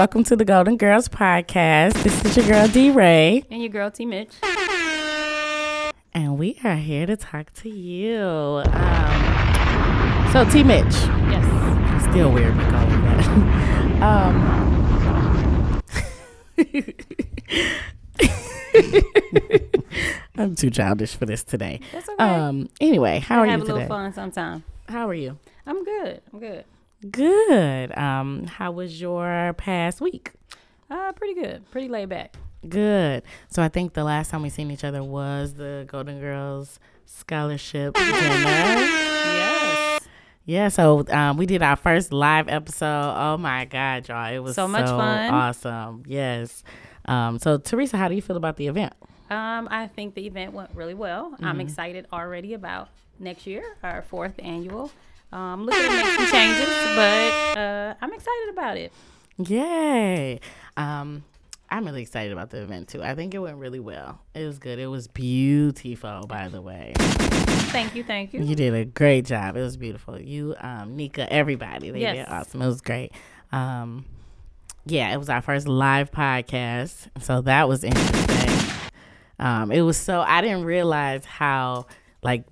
Welcome to the Golden Girls Podcast. This is your girl, D Ray, And your girl T Mitch. and we are here to talk to you. Um, so, T Mitch, Yes. still weird me calling that. um, I'm too childish for this today. That's okay. Um, anyway, how are have you a little today? fun sometime. How are you? I'm good. I'm good. Good. Um, how was your past week? Uh, pretty good. Pretty laid back. Good. So I think the last time we seen each other was the Golden Girls Scholarship dinner. Yes. Yeah, so um, we did our first live episode. Oh my God, y'all. It was so, So much fun. Awesome. Yes. Um, so Teresa, how do you feel about the event? Um, I think the event went really well. Mm-hmm. I'm excited already about next year, our fourth annual. Um, looking to make some changes, but uh, I'm excited about it. Yay. Um, I'm really excited about the event too. I think it went really well. It was good. It was beautiful, by the way. Thank you. Thank you. You did a great job. It was beautiful. You, um, Nika, everybody, they did awesome. It was great. Um, yeah, it was our first live podcast, so that was interesting. Um, it was so I didn't realize how like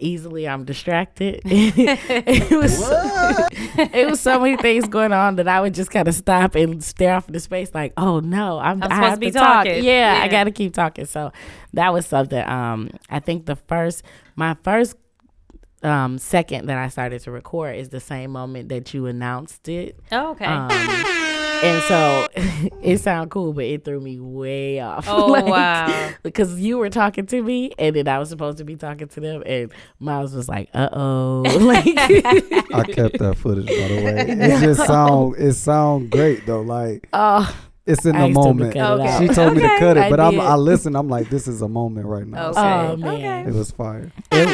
easily I'm distracted. it was it was so many things going on that I would just kind of stop and stare off into space, like, oh no, I'm, I'm I supposed have to be to talk. talking. Yeah, I got to keep talking. So that was something. Um, I think the first, my first um second that I started to record is the same moment that you announced it. Oh, okay. Um, and so it sounded cool, but it threw me way off. Oh, Like, wow. Because you were talking to me, and then I was supposed to be talking to them, and Miles was like, "Uh oh," like, I kept that footage by the way. It just sound it sound great though. Like oh, it's in the asked him to moment. Okay. She told me to cut it, but I'm. I listen. I'm like, this is a moment right now. Okay. Oh, So man. it was fire. So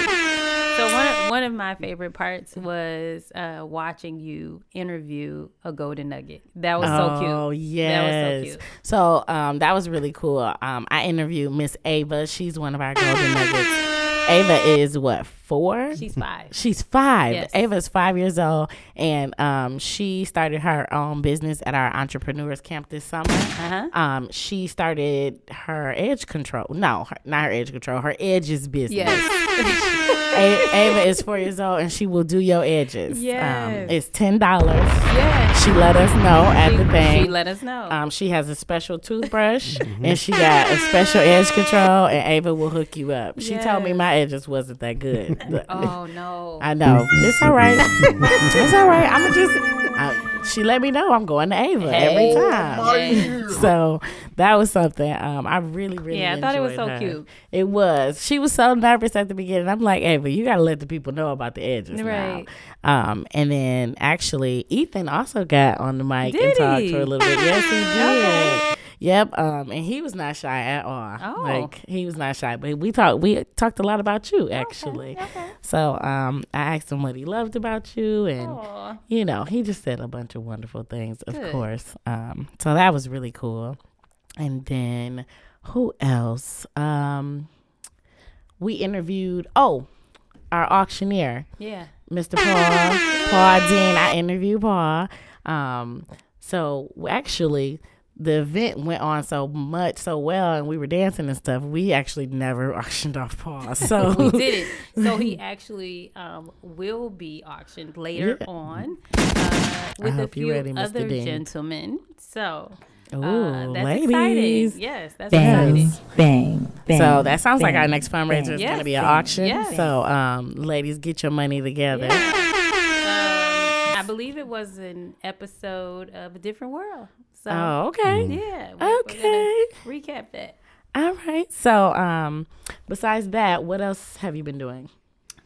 one of, my favorite parts was uh, watching you interview a golden nugget. That was so cute. Oh That yes. was so cute. So um, that was really cool. Um, I interviewed Miss Ava. She's one of our golden nuggets. Ava is what four? She's five. She's five. Yes. Ava's five years old, and um, she started her own business at our entrepreneurs camp this summer. Uh-huh. Um, she started her edge control. No, her, not her edge control. Her edges business. Yes. A- Ava is four years old, and she will do your edges. Yes. Um, it's ten dollars. yes. She let us know at She, the thing. she let us know. Um, she has a special toothbrush and she got a special edge control, and Ava will hook you up. She told me Yes. my edges wasn't that good. oh no. I know it's all right. it's all right. I'm just. I, she let me know I'm going to Ava every time. So that was something. Um, I really, really. Yeah, I thought it was so her. cute. It was. She was so nervous at the beginning. I'm like, Ava, you gotta let the people know about the edges Right. now. Um, and then actually, Ethan also got on the mic and Did talked he? for a little bit. Yes, he did. Okay. Yep. Um, and he was not shy at all. Oh. Like he was not shy, but we talked. We talked a lot about you actually. Okay. So um, I asked him what he loved about you, and Aw. you know, he just said a bunch of wonderful things, of Good. course. Um, so that was really cool. And then who else? Um, we interviewed. Oh, our auctioneer, Yeah. Mr. Paul, Paul Dean. I interviewed Paul. Um, so actually, the event went on so much, so well, and we were dancing and stuff. We actually never auctioned off Paul. So We did it. So he actually um, will be auctioned later Yeah. on uh, with a hope you few ready, other Dean. gentlemen. So Ooh, uh, that's ladies. exciting. Yes, that's Bang, exciting. bang, bang. So that sounds like our next fundraiser is Yes, going to be an auction. yes. So, um, ladies, get your money together. Um, I believe it was an episode of A Different World. So Oh, okay. yeah, we're- we're Okay. recap that. All right. So, um, besides that, what else have you been doing?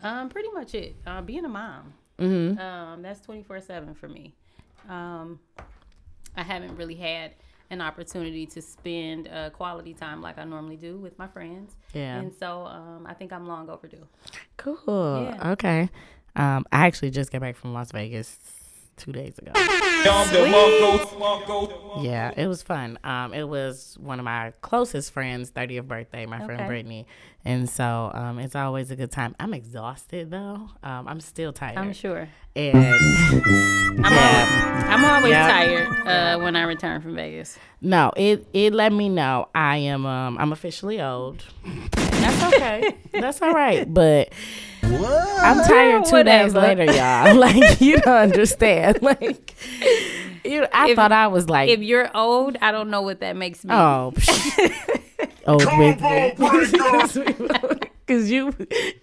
Um, pretty much it. Uh, being a mom. Mm-hmm. Um, that's twenty four seven for me. Um, I haven't really had an opportunity to spend uh, quality time like I normally do with my friends. Yeah. And so um, I think I'm long overdue. Cool. Yeah. Okay. Um, I actually just got back from Las Vegas two days ago. Sweet. Yeah, it was fun. Um, it was one of my closest friends' 30th birthday, my friend Brittany, and so um, it's always a good time. I'm exhausted though. Um, I'm still tired. I'm sure. And I'm, Yeah. always, I'm always Yeah. tired uh, when I return from Vegas. no, it it let me know I am um I'm officially old. That's okay. That's all right. But I'm tired two days later, y'all. Like you don't understand. Like you, I If- thought I was like If you're old, I don't know what that makes me. Oh, old with me. Because you,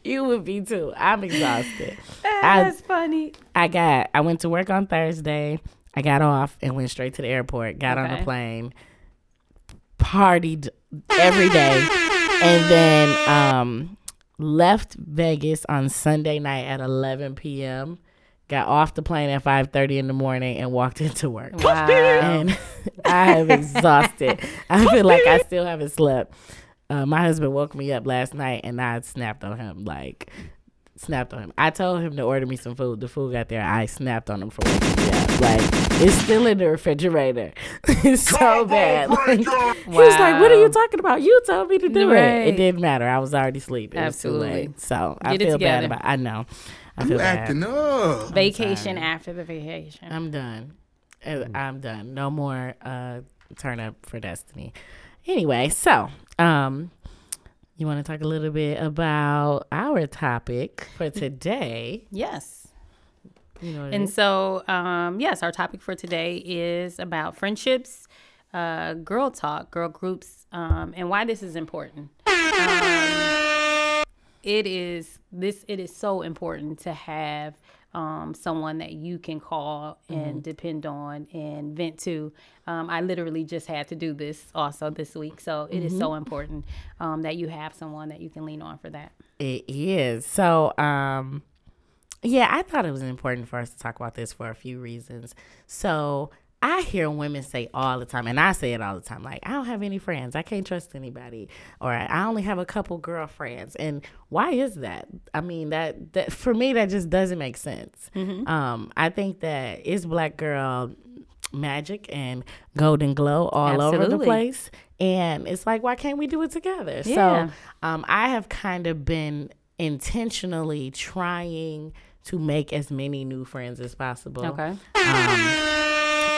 you would be too. I'm exhausted. I, That's funny. I got. I went to work on Thursday. I got off and went straight to the airport. Got on the plane. Partied every day, and then um, left Vegas on Sunday night at 11 p.m. Got off the plane at 5:30 in the morning and walked into work Wow. and I am exhausted. I feel like I still haven't slept. Uh, my husband woke me up last night, and I snapped on him. Like, snapped on him. I told him to order me some food. The food got there. I snapped on him for waking me up. Like, it's still in the refrigerator. it's so bad. Like, He was like, "What are you talking about? You told me to do it. Right. It didn't matter. I was already asleep. It was too Absolutely. late. So I Get it feel bad about. I know. I You feel bad. acting up. Vacation after the vacation. I'm done. Uh, I'm done. No more uh, turn up for Destiny. Anyway, so um, you want to talk a little bit about our topic for today? yes. You know, And so, um, yes, our topic for today is about friendships, uh, girl talk, girl groups, um, and why this is important. Um, it is this. It is so important to have um, someone that you can call and depend on and vent to. Um, I literally just had to do this also this week, so it is so important um, that you have someone that you can lean on for that. It is. So, um, yeah, I thought it was important for us to talk about this for a few reasons. So, I hear women say all the time, and I say it all the time, like, I don't have any friends. I can't trust anybody. Or I only have a couple girlfriends. And why is that? I mean, that, that for me, that just doesn't make sense. Um, I think that it's black girl magic and golden glow all over the place. And it's like, why can't we do it together? Yeah. So um, I have kind of been intentionally trying to make as many new friends as possible. Okay.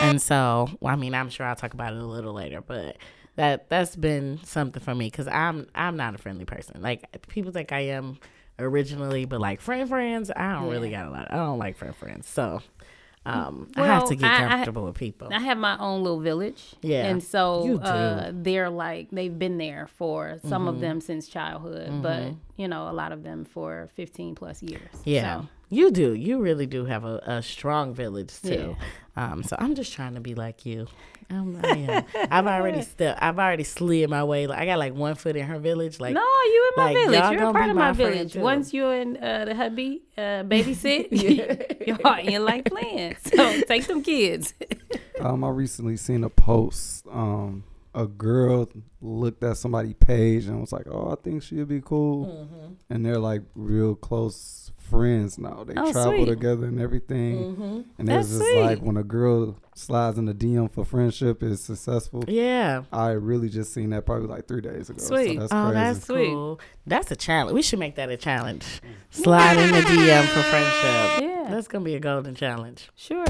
And so, well, I mean, I'm sure I'll talk about it a little later, but that that's been something for me because I'm I'm not a friendly person. Like people think I am originally, but like friend friends, I don't really got a lot. I don't like friend friends, so um, I have to get I- I- comfortable with people. I have my own little village. Yeah, And so. Uh, they're like, they've been there for some Mm-hmm. of them since childhood, but, you know, a lot of them for 15 plus years. Yeah, So, you do. You really do have a, a strong village too. Um, so I'm just trying to be like you. Um, I am. I've already stepped. I've already slid my way. Like I got like one foot in her village. Like no, you in my like, village. y'all You're a part be of my my village. too. Once you and uh, the hubby uh, babysit, y'all in like plans. So take some kids. Um, I recently seen a post. Um, a girl looked at somebody's page and was like, "Oh, I think she'd be cool," Mm-hmm. and they're like real close friends now. They Oh, travel sweet. together and everything. Mm-hmm. And That's it's just like when a girl slides in the DM for friendship is successful. yeah. I really just seen that probably like three days ago. Sweet. So that's Oh, crazy. that's Sweet. cool. That's a challenge. We should make that a challenge. Slide in the DM for friendship. Yeah. That's gonna be a golden challenge. Sure.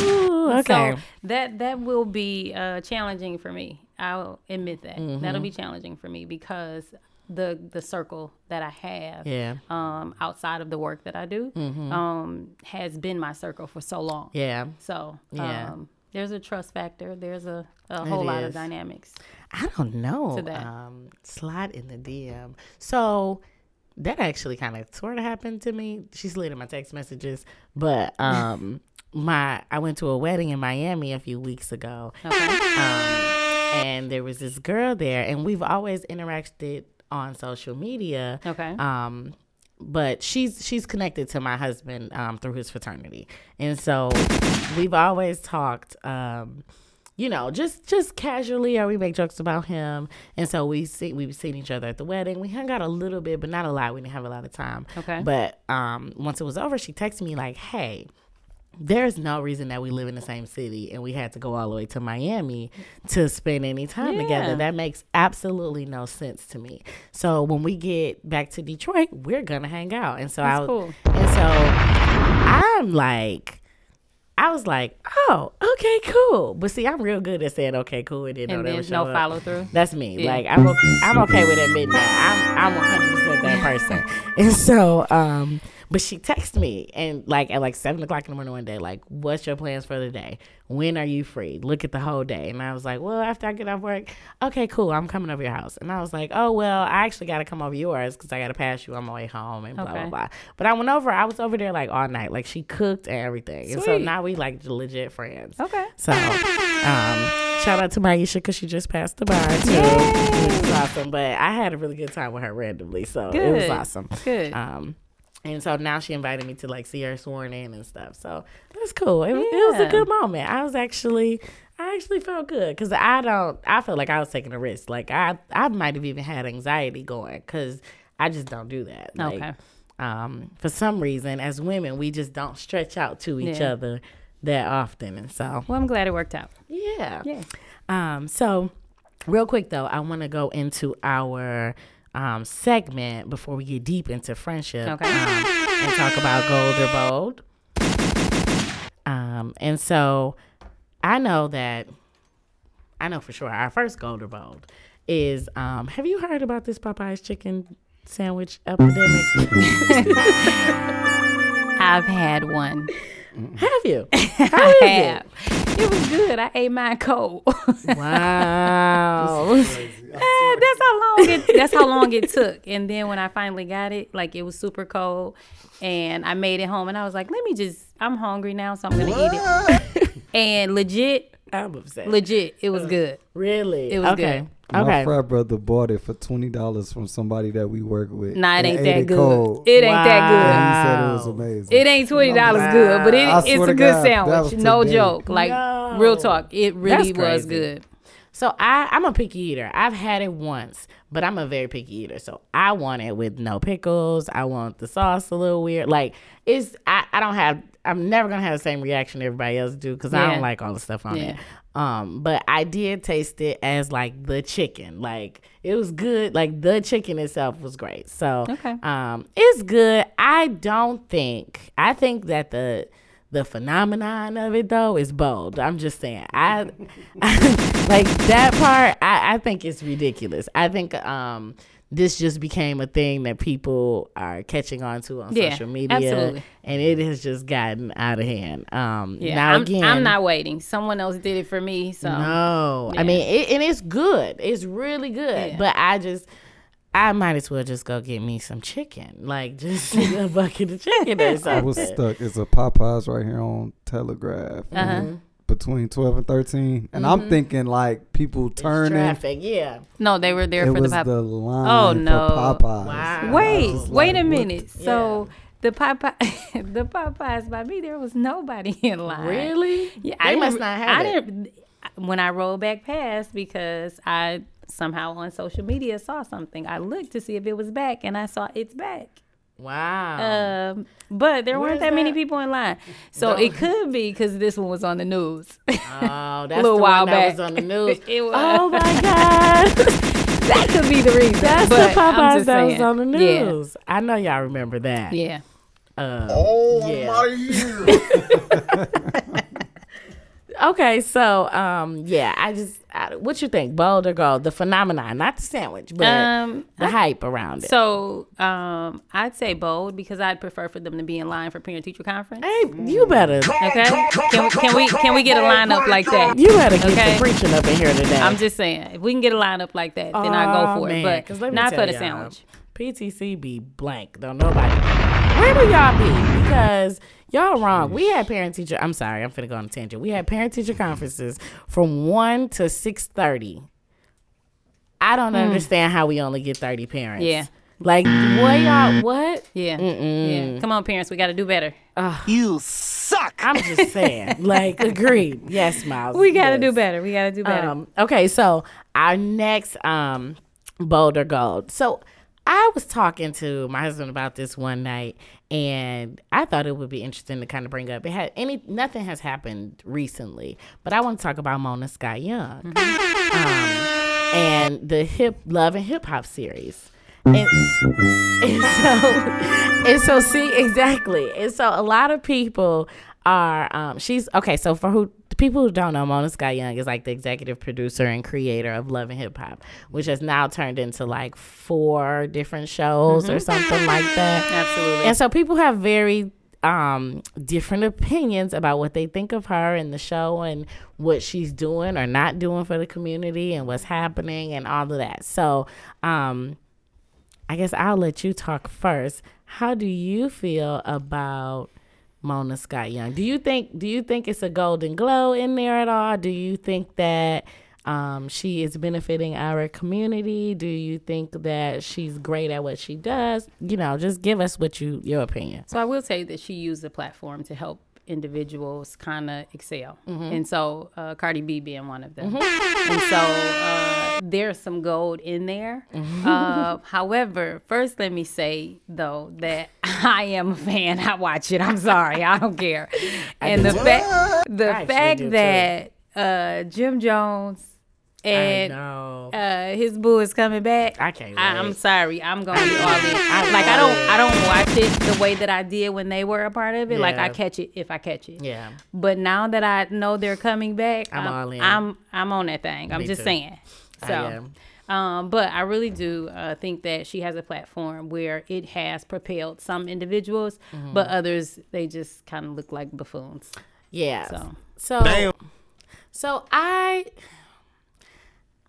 Ooh, okay. So that that will be uh, challenging for me. I'll admit that. That'll be challenging for me because the the circle that I have yeah. um, outside of the work that I do um, has been my circle for so long. Yeah. So Yeah. um, there's a trust factor. There's a, a whole lot is. of dynamics. I don't know. to that. Um, slide in the DM. So that actually kind of sort of happened to me. She slid in my text messages, but um, my I went to a wedding in Miami a few weeks ago, Okay. um, and there was this girl there, and we've always interacted on social media. Okay. Um, but she's she's connected to my husband um, through his fraternity, and so we've always talked. Um, you know, just just casually, or we make jokes about him, and so we see we've seen each other at the wedding. We hung out a little bit, but not a lot. We didn't have a lot of time. Okay. But um, once it was over, she texted me like, "Hey, there's no reason that we live in the same city and we had to go all the way to Miami to spend any time Yeah. together. That makes absolutely no sense to me. So when we get back to Detroit, we're gonna hang out. And so I cool. and so I'm like I was like, oh, okay, cool. But see, I'm real good at saying okay, cool, and then And don't then show no up. follow through. That's me. Yeah. Like I'm okay, I'm okay with admitting that. I'm I'm 100 percent that person. And so, um, but she texted me and like at like seven o'clock in the morning one day, like, "What's your plans for the day? When are you free? Look at the whole day." And I was like, "Well, after I get off work, okay, cool. I'm coming over your house." And I was like, "Oh well, I actually got to come over yours because I got to pass you on my way home and blah blah Okay. blah." But I went over. I was over there like all night. Like she cooked and everything. And so now we like legit friends. Okay. So, um, shout out to Maisha because she just passed the bar too, which is awesome. But I had a really good time with her randomly, so it was awesome. Good. Um, and so now she invited me to like see her sworn in and stuff. So that's cool. It, was- it was a good moment. I was actually, I actually felt good because I don't. I felt like I was taking a risk. Like I, I might have even had anxiety going because I just don't do that. Like, Okay. Um, for some reason, as women, we just don't stretch out to each Yeah. other that often, and so well, I'm glad it worked out. yeah. Yeah. Um, so real quick though, I want to go into our um segment before we get deep into friendship. Okay. Um, and talk about gold or bold. Um, and so I know that I know for sure our first gold or bold is um have you heard about this Popeye's chicken sandwich epidemic? I've had one. have you? I How is it? have. It was good. I ate mine cold. Wow. Eh, that's how long it that's how long it took. And then when I finally got it, like it was super cold and I made it home and I was like, let me just I'm hungry now, so I'm gonna eat it. And legit, I'm upset. legit, it was good. Really? It was okay. good. My Okay. frat brother bought it for twenty dollars from somebody that we work with. Nah, it ain't that it good. cold. It ain't that And good. he said it was amazing. It ain't twenty dollars good, but it, it's a good God, sandwich. No today. joke. Like No. real talk, it really That's was crazy. good. So I, I'm a picky eater. I've had it once, but I'm a very picky eater. So I want it with no pickles. I want the sauce a little weird. Like it's I, I don't have I'm never gonna have the same reaction everybody else do because I don't like all the stuff on Yeah. it. Um, but I did taste it as like the chicken. Like it was good. Like the chicken itself was great. So Okay. um, it's good. I don't think. I think that the the phenomenon of it though is bold. I'm just saying. I, like that part. I, I think it's ridiculous. I think um this just became a thing that people are catching on to on Yeah, social media, absolutely. and it has just gotten out of hand. Um, Yeah. now I'm, again, I'm not waiting. Someone else did it for me. So no, I mean, it, and it's good. It's really good. Yeah. But I just, I might as well just go get me some chicken, like just a bucket of chicken or something. I was stuck. It's a Popeyes right here on Telegraph Uh-huh. Mm-hmm. between twelve and thirteen, and I'm thinking like people turning. Traffic, yeah. no, they were there It for was the pop. the line Oh, no. for Popeyes. Wow. Wait, wait like, a what minute. So the Popeye, the Popeyes by me, there was nobody in line. Really? Yeah, They I must didn't- not have I it. didn't. When I rolled back past, because I somehow on social media saw something, I looked to see if it was back, and I saw it's back. Wow. Um, but there weren't Where's that, many people in line, so Don't- it could be because this one was on the news. oh, that's little the while one that back. was on the news. It was. oh my god. that could be the reason. That's but the Popeyes just that was on the Yeah. news. I know y'all remember that. Yeah. Uh, Oh Yeah. my years. Okay, so um, yeah, I just I, what you think, bold or gold? The phenomenon, not the sandwich, but Um, the hype around it. So um, I'd say bold because I'd prefer for them to be in line for parent teacher conference. hey, you better Okay, can, can we can we get a lineup like that? you better get Okay. the preaching up in here today. I'm just saying, if we can get a lineup like that, then I'll go for man, it. 'cause But me not tell for the sandwich. PTC be blank. Don't nobody. Where will y'all be? Because y'all wrong. We had parent teacher. I'm sorry. I'm finna go on a tangent. We had parent teacher conferences from one to six thirty. I don't understand how we only get thirty parents. Yeah. Like what y'all? What? Yeah, Mm-mm. yeah. Come on, parents, we got to do better. You suck. I'm just saying. like agreed. Yes, Miles. We got to yes. do better. We got to do better. Um, okay, so our next um boulder gold. So I was talking to my husband about this one night, and I thought it would be interesting to kind of bring up. It had any nothing has happened recently, but I want to talk about Mona Scott Young um, and the hip love and hip hop series. And, and so, and so, see exactly. And so, a lot of people are. Um, she's okay. So for who the people who don't know, Mona Scott Young is like the executive producer and creator of Love and Hip Hop, which has now turned into like four different shows or something like that. Absolutely. And so people have very um different opinions about what they think of her and the show and what she's doing or not doing for the community and what's happening and all of that. So, um I guess I'll let you talk first. How do you feel about Mona Scott Young? Do you think do you think it's a golden glow in there at all? Do you think that um, she is benefiting our community? Do you think that she's great at what she does? You know, just give us what you your opinion. So I will say that she used the platform to help individuals kind of excel, and so uh, Cardi B being one of them. And so uh, there's some gold in there. Uh, however, first let me say though that I am a fan. I watch it. I'm sorry, I don't care. And the fact the fact that uh, Jim Jones and I know. uh his boo is coming back. I can't I, am sorry. I'm gonna be all in. I, like I don't I don't watch it the way that I did when they were a part of it. Like I catch it if I catch it. yeah. But now that I know they're coming back, I'm I'm all in. I'm I'm on that thing. I'm Me just too. saying. I So. am. Um, but I really do uh, think that she has a platform where it has propelled some individuals, Mm-hmm. but others they just kind of look like buffoons. Yeah. So. So Damn. so I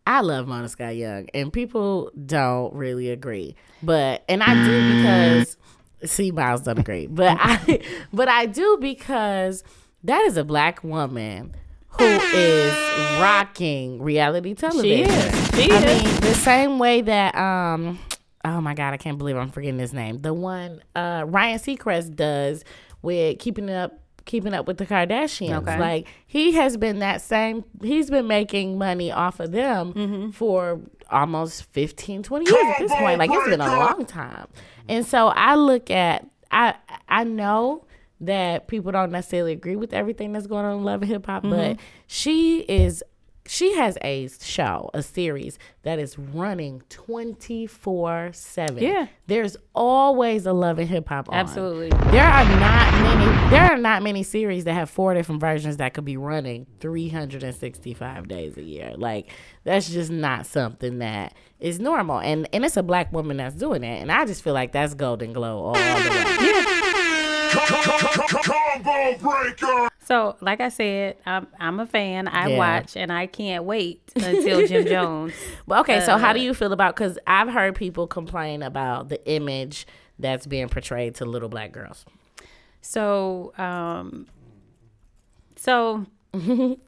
I love Mona Scott Young and people don't really agree. But and I do because see Miles don't agree. But I but I do because that is a black woman who is rocking reality television. She is. She I is. mean, the same way that um oh my god, I can't believe I'm forgetting his name. The one uh Ryan Seacrest does with keeping up keeping up with the Kardashians. Okay. Like he has been that same he's been making money off of them Mm-hmm. for almost 15 20 years at this point. Like it's been a long time. And so I look at I I know that people don't necessarily agree with everything that's going on in Love and Hip Hop, Mm-hmm. but she is she has a show, a series that is running 24 7. Yeah. There's always a Love and Hip Hop on. Absolutely. There are not many there are not many series that have four different versions that could be running 365 days a year. Like that's just not something that is normal. And and it's a black woman that's doing it. And I just feel like that's golden glow all the way. Combo breaker. So, like I said, I'm I'm a fan. I Yeah. watch, and I can't wait until Jim Jones. But okay, so how do Uh, you feel about cuz I've heard people complain about the image that's being portrayed to little black girls. So, um, so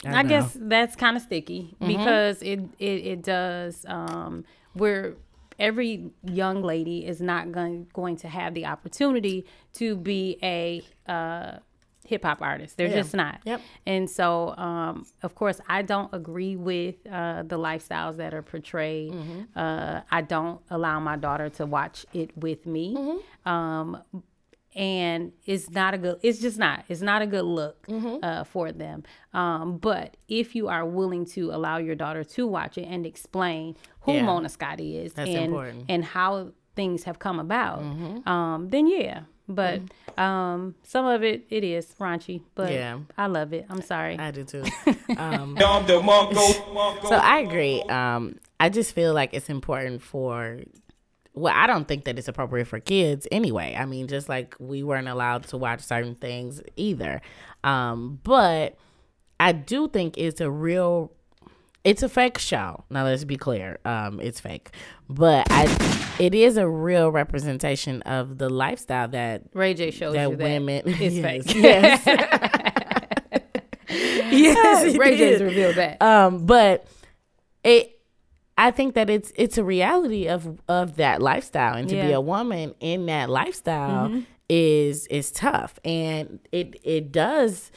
I, guess that's kind of sticky because it, it it does um where every young lady is not going going to have the opportunity to be a uh hip hop artists. They're Yeah. just not. Yep. And so, um, of course, I don't agree with uh, the lifestyles that are portrayed. Uh, I don't allow my daughter to watch it with me. Um, and it's not a good it's just not it's not a good look Mm-hmm. uh, for them um, but if you are willing to allow your daughter to watch it and explain who Yeah. mona scott is That's and important. Mm-hmm. and how things have come about um, then yeah but um, some of it it is raunchy but Yeah. i love it i'm sorry I do too. Um, Dom the Mongo. Mongo. So I agree. Um, I just feel like it's important for. Well, I don't think that it's appropriate for kids anyway. I mean, just like we weren't allowed to watch certain things either. Um, but I do think it's a real. It's a fake show. Now let's be clear. Um, it's fake, but I. It is a real representation of the lifestyle that ray j shows that you that women. it's yes, fake Yes. yes. ray j's is. revealed that Um, but it I think that it's it's a reality of of that lifestyle and to be Yeah. Mm-hmm. a woman in that lifestyle is is tough and it it does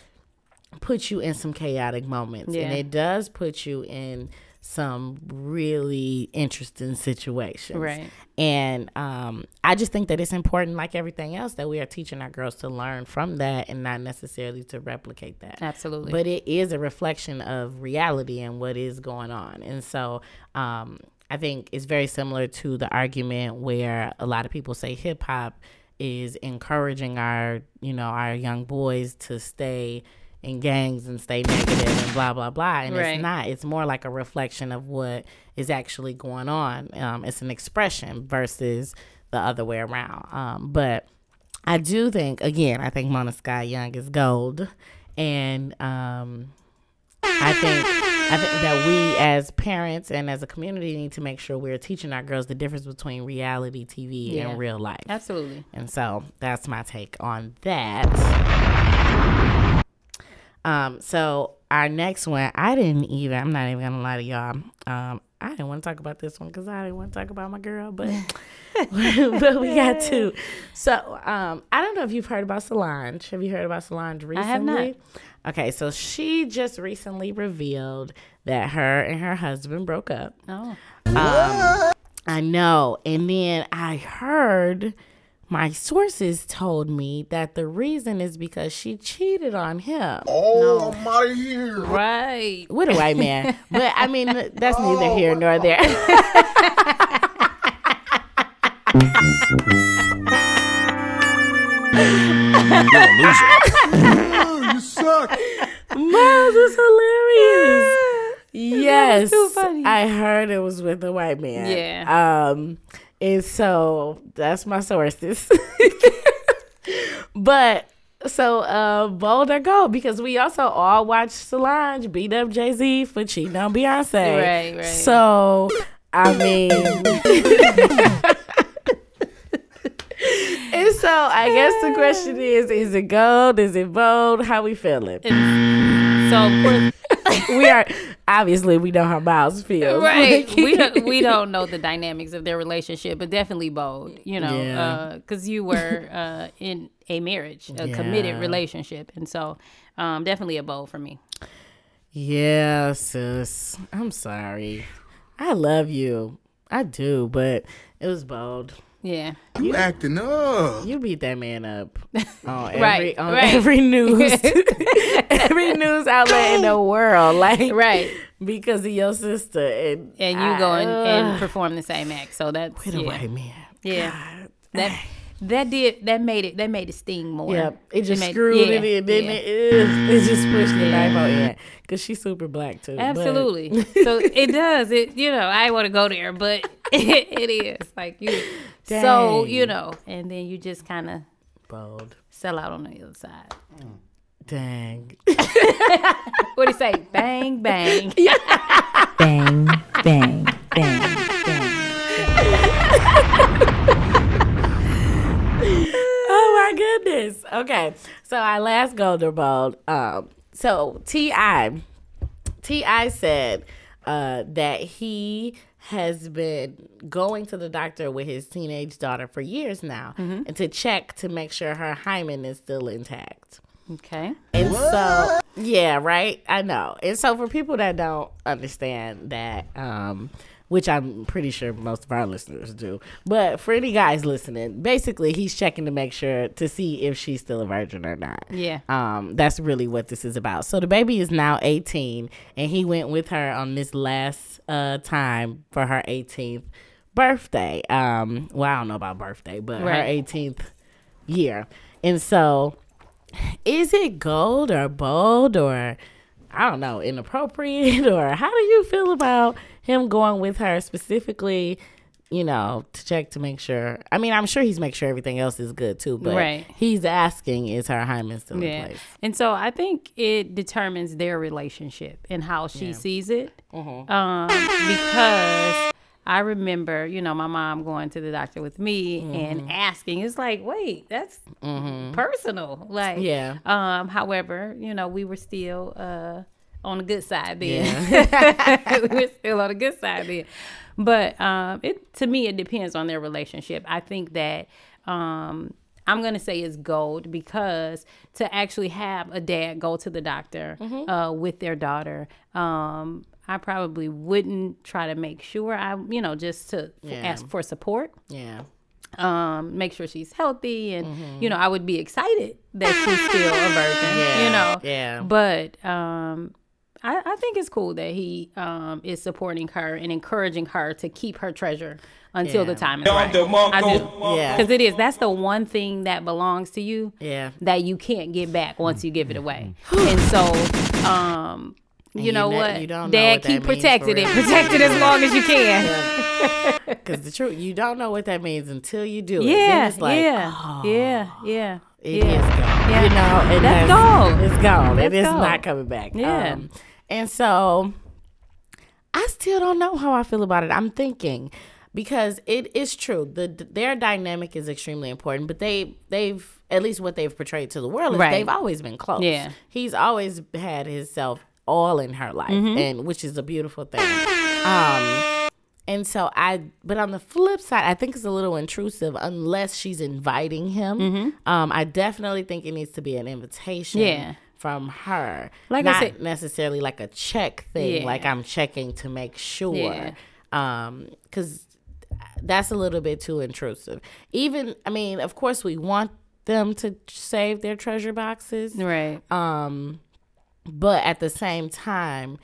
put you in some chaotic moments and it does put you in some really interesting situations. Right. And um, I just think that it's important, like everything else, that we are teaching our girls to learn from that and not necessarily to replicate that. Absolutely. But it is a reflection of reality and what is going on. And so um, I think it's very similar to the argument where a lot of people say hip hop is encouraging our, you know, our young boys to stay in gangs and stay negative and blah blah blah. And Right. it's not. It's more like a reflection of what is actually going on. Um, it's an expression versus the other way around. Um, but I do think again, I think Mona Scott Young is gold, and um, I think I think that we as parents and as a community need to make sure we're teaching our girls the difference between reality TV Yeah. and real life. Absolutely. And so that's my take on that. Um, so our next one, I didn't even. I'm not even gonna lie to y'all. Um, I didn't want to talk about this one because I didn't want to talk about my girl, but but we got to. So um, I don't know if you've heard about Solange. Have you heard about Solange recently? I have not. Okay, so she just recently revealed that her and her husband broke up. Oh. I know. And then I heard my sources told me that the reason is because she cheated on him Oh, I'm out of here. Right. with a white man. but I mean, that's neither here nor there. You're a Oh, you suck. Miles is hilarious. Yes, too funny. I heard it was with a white man. Yeah. Um, and so that's my sources. but so uh, bold or go because we also all watched Solange beat up Jay Z for cheating on Beyonce. Right, right. So I mean. And so I guess the question is: Is it gold? Is it bold? How we feeling? So of course, we are obviously we know how Miles feels. right. Like- we don't, we don't know the dynamics of their relationship, but definitely bold. You know, Yeah. because you were uh, in a marriage, a committed relationship, and so um, definitely a bold for me. yeah, sis. I'm sorry. I love you. I do, but it was bold. Yeah. You acting up. You beat that man up on every Right, on right. every news every news outlet in the world, like Right. because of your sister and And you I- go and, and perform the same act. So that's with a yeah. white man. Yeah. God. That that did that made it that made it sting more. Yep, it just made- screwed yeah, it in, didn't yeah. it? Ugh, It just pushed the knife on in because she's super black too. but- Absolutely. so it does. It you know, I want to go there, but it, it is like you so, you know, and then you just kind of bold. sell out on the other side. Dang. What do you say? Bang bang. bang, bang, bang, bang. Goodness. Okay. So our last Golden Bowl. Um. So T.I., T.I. said uh, that he has been going to the doctor with his teenage daughter for years now, and to check to make sure her hymen is still intact. Okay. And so, yeah, right. I know. And so, for people that don't understand that, um, which I'm pretty sure most of our listeners do, but for any guys listening, basically, he's checking to make sure to see if she's still a virgin or not. Yeah. Um, that's really what this is about. So the baby is now 18, and he went with her on this last uh time for her 18th birthday. Um, well, I don't know about birthday, but her 18th year, and so is it gold or bold or I don't know, inappropriate or how do you feel about him going with her specifically, you know, to check to make sure I mean, I'm sure he's make sure everything else is good too, but Right. he's asking is her hymen still in Yeah. place? And so I think it determines their relationship and how she sees it. Mm-hmm. Um, because I remember, you know, my mom going to the doctor with me Mm-hmm. and asking, it's like, wait, that's personal. Like, Yeah. Um, however, you know, we were still uh on the good side then. we were still on the good side then. But um, it to me, it depends on their relationship. I think that um, I'm gonna say is gold because to actually have a dad go to the doctor Mm-hmm. uh, with their daughter, um, I probably wouldn't try to make sure I, you know, just to Yeah. ask for support Yeah. um, make sure she's healthy, and you know, I would be excited that she's still a virgin. Yeah, You know, yeah. But um, I, I think it's cool that he um is supporting her and encouraging her to keep her treasure until the Yeah. time is right. I do, Yeah. because it is. That's the one thing that belongs to you Yeah. that you can't get back once you give it away. and so, um. You you know ne- what? you don't know Dad, keep protecting it. Protect it as long as you can. Because the truth, you don't know what that means until you do it. Yeah, it's like, yeah, oh, yeah, yeah, it yeah. is gone. Yeah. You know, it That's gone. It's gone. That's it is gone. not coming back. Yeah. Um, and so I still don't know how I feel about it. I'm thinking because it is true. The their dynamic is extremely important, but they they've at least what they've portrayed to the world is Right. they've always been close. Yeah. He's always had himself all in her life Mm-hmm. and which is a beautiful thing. Um and so I, but on the flip side, I think it's a little intrusive unless she's inviting him. Um, I definitely think it needs to be an invitation Mm-hmm. Yeah. from her, Like I not said- necessarily like a check thing. Yeah. Like I'm checking to make sure, Yeah. um, because that's a little bit too intrusive. Even, I mean, of course, we want them to save their treasure boxes, Right. um, but at the same time,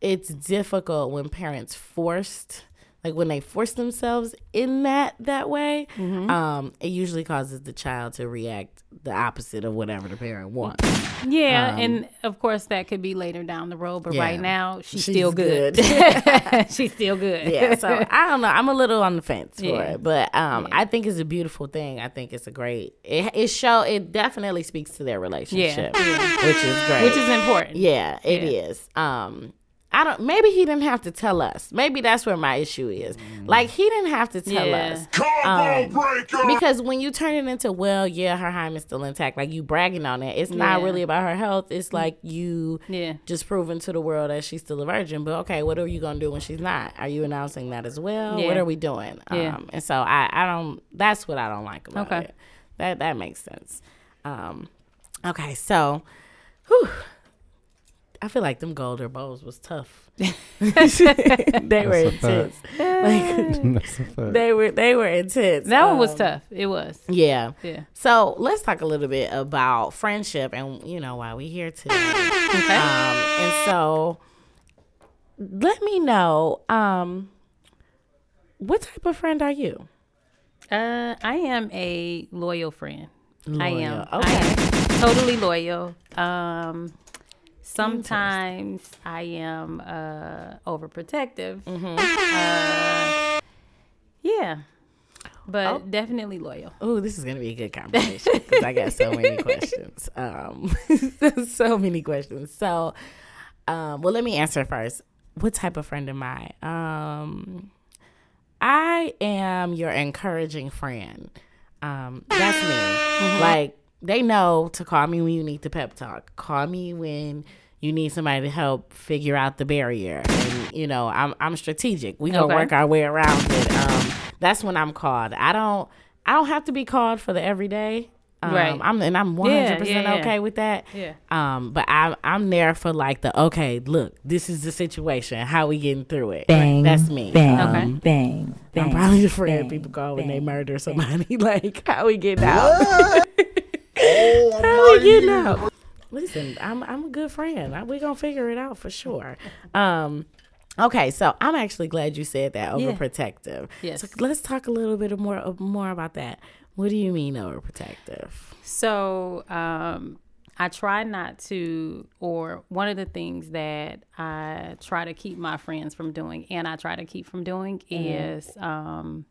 it's difficult when parents forced like when they force themselves in that that way Mm-hmm. um it usually causes the child to react the opposite of whatever the parent wants Yeah, and of course that could be later down the road, but Um, Yeah. right now she's, She's still good. she's still good. yeah so i don't know i'm a little on the fence for Yeah. it but um i think it's a beautiful thing i think it's a great it, it show it definitely speaks to their relationship which is great which is important. Yeah, it Yeah. is. Um I don't maybe he didn't have to tell us. Maybe that's where my issue is. Like he didn't have to tell Yeah. us. Combo breaker. Because when you turn it into, well, yeah, her hymen's still intact, like you bragging on it, it's not Yeah. really about her health. It's like you Yeah. just proving to the world that she's still a virgin. But okay, what are you gonna do when she's not? Are you announcing that as well? Yeah. What are we doing? Yeah. Um, and so I, I don't. That's what I don't like about Okay. it. That that makes sense. Um, okay, so, whew, I feel like them Golden Bowls was tough. they were That's a intense. Like That's a fact. they were they were intense. That one was Um, tough. It was. Yeah. Yeah. So let's talk a little bit about friendship and you know why we here today. Okay. Um, and so let me know um, what type of friend are you? Uh, I am a loyal friend. I am. Loyal. I am totally loyal. Um, sometimes I am uh, overprotective. Mm-hmm. Uh, yeah, but Oh. definitely loyal. Oh, this is gonna be a good conversation because I got so many questions. Um, so many questions. So, um, well, let me answer first. What type of friend am I? Um, I am your encouraging friend. Um, that's me. Like they know to call me when you need to pep talk. Call me when you need somebody to help figure out the barrier. And you know, I'm I'm strategic. We gonna Okay. work our way around it. Um, that's when I'm called. I don't I don't have to be called for the everyday. Um, Right. I'm and I'm 100 Yeah, yeah, percent yeah. okay with that. Yeah. Um, but I'm I'm there for like the okay. Look, this is the situation. How we getting through it? Bang. That's me. Bang. Um, Okay. Bang. Bang. I'm probably the friend bang, people call when they murder somebody. like, how we getting out? Oh, How we out getting here. out? Listen, I'm I'm a good friend. I- We gonna figure it out for sure. Um, okay, so I'm actually glad you said that Yeah. overprotective. Yes. So let's talk a little bit more more about that. What do you mean overprotective? So um, I try not to, or one of the things that I try to keep my friends from doing, and I try to keep from doing, is um,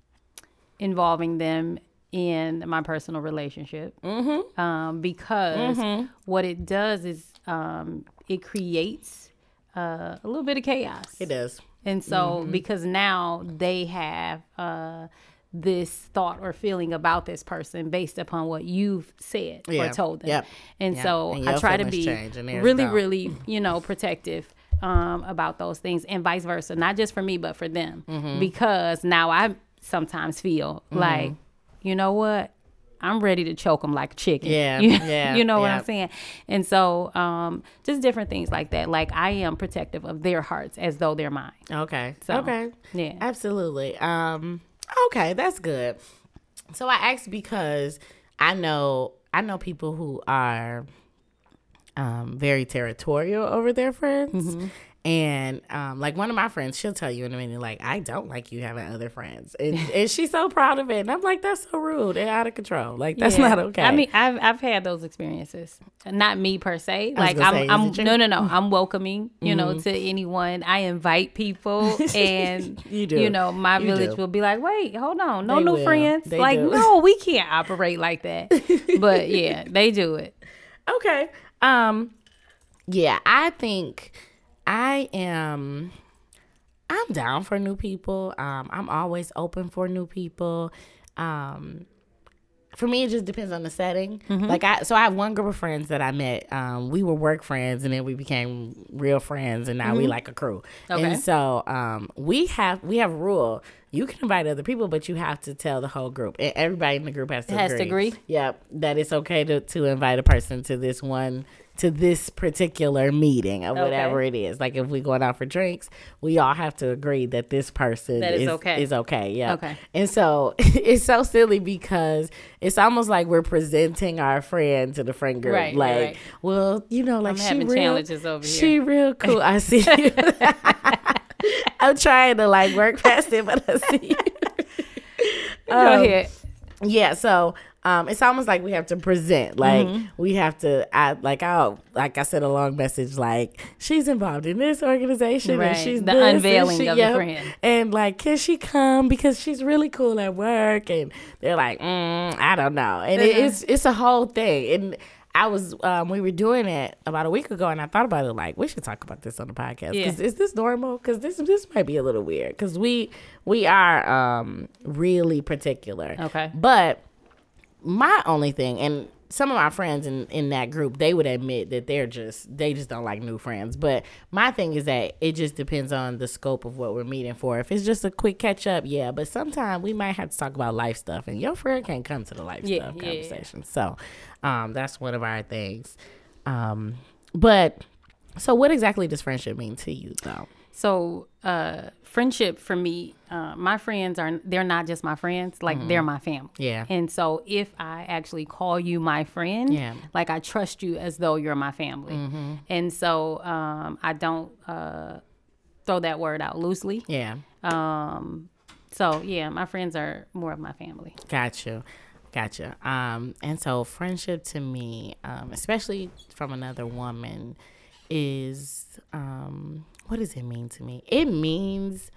involving them in my personal relationship. Mm-hmm. Um, because what it does is um, it creates uh, a little bit of chaos. It does. And so, because now they have uh, this thought or feeling about this person based upon what you've said Yeah. or told them. Yep. And Yeah. so, And I try to be change and theirs really, don't. really, you know, protective um, about those things and vice versa, not just for me, but for them. Mm-hmm. Because now I sometimes feel like, you know what? I'm ready to choke them like a chicken. Yeah, you, yeah, you know what. I'm saying. And so, um, just different things like that. Like I am protective of their hearts as though they're mine. Okay. So, okay. yeah. Absolutely. Um. Okay, that's good. So I asked because I know I know people who are um very territorial over their friends. Mm-hmm. And um, like one of my friends, she'll tell you in a minute, like, I don't like you having other friends. And, and she's so proud of it. And I'm like, that's so rude and out of control. Like, that's Yeah. not okay. I mean, I've I've had those experiences. Not me per se. Like I'm, say, I'm no, no, no. I'm welcoming. You know, to anyone. I invite people, and You do. You know, my You villaage do. will be like, wait, hold on, no They new will. friends. They like, do. no, we can't operate like that. but yeah, they do it. Okay. Um yeah, I think I am I'm down for new people. Um I'm always open for new people. Um for me it just depends on the setting. Mm-hmm. Like I so I have one group of friends that I met. Um we were work friends and then we became real friends and now we like a crew. Mm-hmm. Okay. And so um we have we have a rule. You can invite other people, but you have to tell the whole group. And everybody in the group has to Has to agree. agree? Yep, that it's okay to, to invite a person to this one to this particular meeting or whatever it is. Like if we're going out for drinks, we all have to agree that this person That it's is okay. Is okay. Yeah. Okay. And so it's so silly because it's almost like we're presenting our friend to the friend group. Right, like, right, well, you know, like I'm she having real, challenges over here. She real cool. I see you. I'm trying to like work past it, but I see you. Go Um, ahead. Yeah, so um, it's almost like we have to present, like Mm-hmm. we have to, I like I like I said a long message, like she's involved in this organization Right, and she's the unveiling she- of the yep. friend. and like can she come because she's really cool at work, and they're like, mm, I don't know, and it, Uh-huh. it's it's a whole thing, and. I was um, we were doing it about a week ago, and I thought about it like we should talk about this on the podcast. Yeah. 'Cause is this normal? Because this this might be a little weird. Because we we are um, really particular. Okay. But my only thing, and some of my friends in, in that group, they would admit that they're just they just don't like new friends. But my thing is that it just depends on the scope of what we're meeting for. If it's just a quick catch up, yeah. But sometimes we might have to talk about life stuff, and your friend can't come to the life Yeah, stuff yeah, yeah. conversation. So um, that's one of our things. Um, but so what exactly does friendship mean to you, though? So, uh, friendship for me, uh, my friends are, they're not just my friends, like they're my family. Mm-hmm. Yeah. And so if I actually call you my friend, Yeah. Mm-hmm. like I trust you as though you're my family. And so, um, I don't, uh, throw that word out loosely. Yeah. Um, so yeah, my friends are more of my family. Gotcha. Gotcha. Um, and so friendship to me, um, especially from another woman, is um, what does it mean to me? It means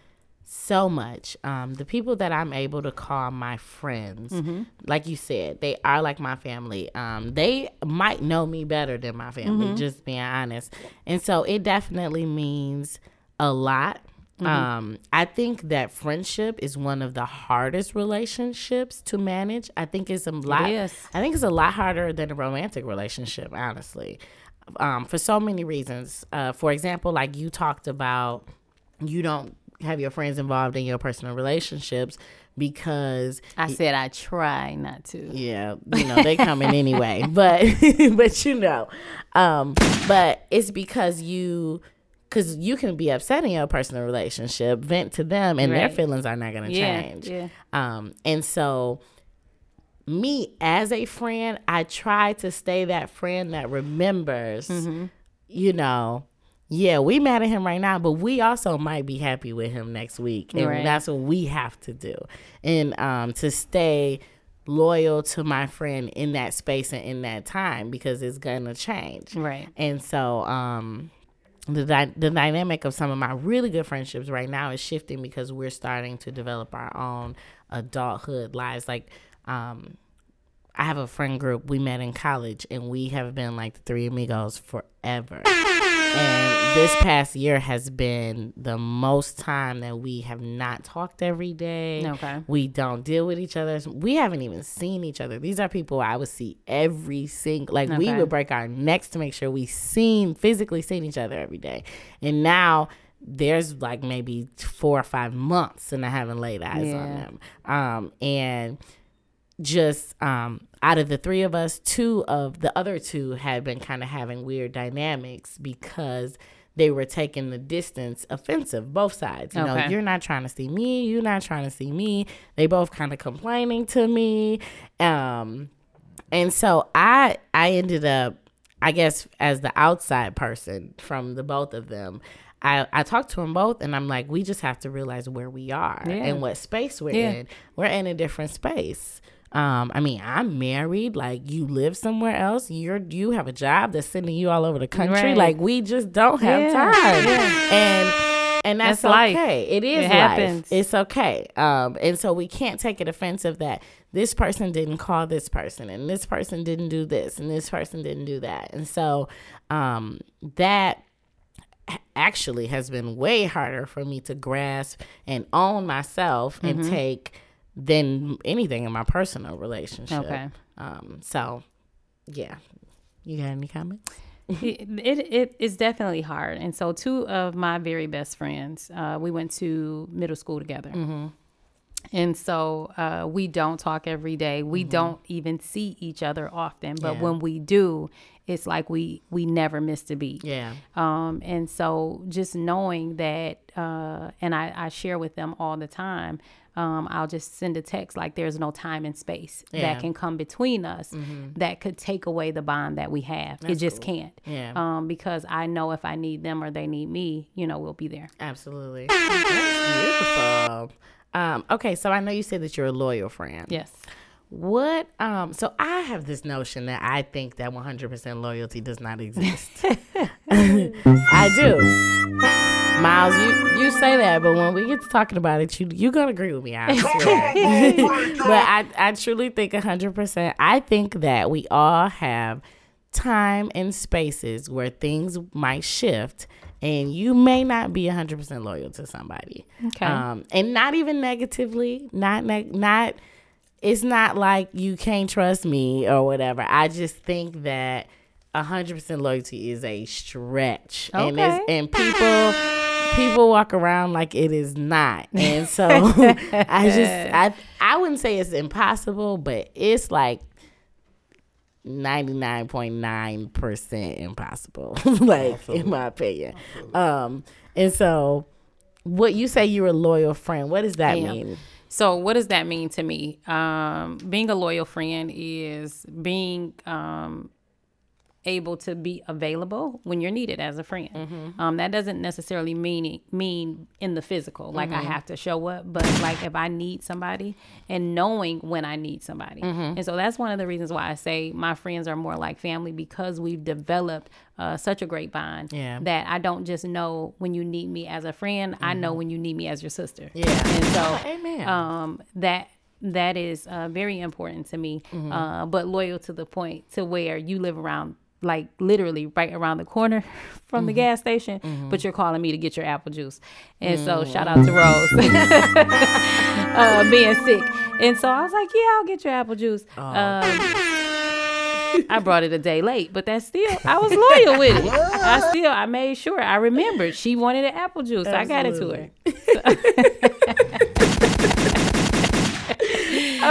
so much. Um, the people that I'm able to call my friends, like you said, they are like my family. Um, they might know me better than my family, just being honest. And so it definitely means a lot. Um, I think that friendship is one of the hardest relationships to manage. I think it's a lot. is. I think it's a lot harder than a romantic relationship, honestly, um, for so many reasons. Uh, for example, like you talked about, you don't have your friends involved in your personal relationships because I said I try not to. yeah, you know, they come in anyway. But but you know. Um, but it's because you because you can be upset in your personal relationship, vent to them, and their feelings are not gonna Yeah, change. yeah. Um, and so me as a friend, I try to stay that friend that remembers, Mm-hmm. you know, yeah, we mad at him right now, but we also might be happy with him next week. And Right. that's what we have to do. And um, to stay loyal to my friend in that space and in that time because it's gonna change. Right. And so um the dy- the dynamic of some of my really good friendships right now is shifting because we're starting to develop our own adulthood lives like um I have a friend group we met in college and we have been like the three amigos forever. And this past year has been the most time that we have not talked every day. Okay. We don't deal with each other. We haven't even seen each other. These are people I would see every single like we would break our necks to make sure we seen physically seen each other every day. And now there's like maybe four or five months and I haven't laid eyes on them. Um and just um out of the three of us, two of the other two had been kind of having weird dynamics because they were taking the distance offensive, both sides. You know, you're not trying to see me, you're not trying to see me. They both kind of complaining to me. Um and so I I ended up I guess as the outside person from the both of them. I, I talked to them both and I'm like, we just have to realize where we are Yeah. and what space we're Yeah. in. We're in a different space. Um, I mean, I'm married. Like, you live somewhere else. You're you have a job that's sending you all over the country. Right. Like, we just don't have Yeah. time. Yeah. And and that's, That's okay. It is It life. happens. It's okay. Um, and so we can't take it offensive that this person didn't call this person and this person didn't do this and this person didn't do that. And so um, that actually has been way harder for me to grasp and own myself and Mm-hmm. take than anything in my personal relationship. Okay. Um, so yeah. You got any comments? it, it is definitely hard. And so, two of my very best friends, uh, we went to middle school together. Mm-hmm. And so uh, we don't talk every day. We don't even see each other often. But Yeah. when we do, it's like we we never missed a beat. Yeah. Um, and so just knowing that, uh, and I, I share with them all the time, um, I'll just send a text like there's no time and space Yeah. that can come between us that could take away the bond that we have. it just can't. Yeah. Um, because I know if I need them or they need me, you know, we'll be there. Absolutely. That's beautiful. Um, okay, so I know you said that you're a loyal friend. Yes. What um so I have this notion that I think that 100% loyalty does not exist. I do. Miles, you you say that, but when we get to talking about it, you you gonna agree with me, I swear. but I I truly think 100%. I think that we all have time and spaces where things might shift and you may not be 100% loyal to somebody. Okay. Um and not even negatively, not neg- not it's not like you can't trust me or whatever. I just think that hundred percent loyalty is a stretch, and it's, Okay. and people people walk around like it is not, and so I just I I wouldn't say it's impossible, but it's like. 99.9% impossible like in my opinion um and so what you say you're a loyal friend what does that am. mean So, what does that mean to me? Um, being a loyal friend is being um, able to be available when you're needed as a friend. Mm-hmm. Um, that doesn't necessarily mean mean in the physical, like Mm-hmm. I have to show up, but like if I need somebody and knowing when I need somebody. Mm-hmm. And so that's one of the reasons why I say my friends are more like family because we've developed uh, such a great bond Yeah. that I don't just know when you need me as a friend, I know when you need me as your sister. Mm-hmm. Yeah. And so Oh, amen. um, that that is uh, very important to me, Mm-hmm. uh, but loyal to the point to where you live around like literally right around the corner from Mm-hmm. the gas station, but you're calling me to get your apple juice. And so Mm. shout out to Rose uh, being sick. And so I was like, yeah, I'll get your apple juice. Oh. Um, I brought it a day late, but that's still I was loyal with it. I still I made sure I remembered she wanted an apple juice. I got it to her.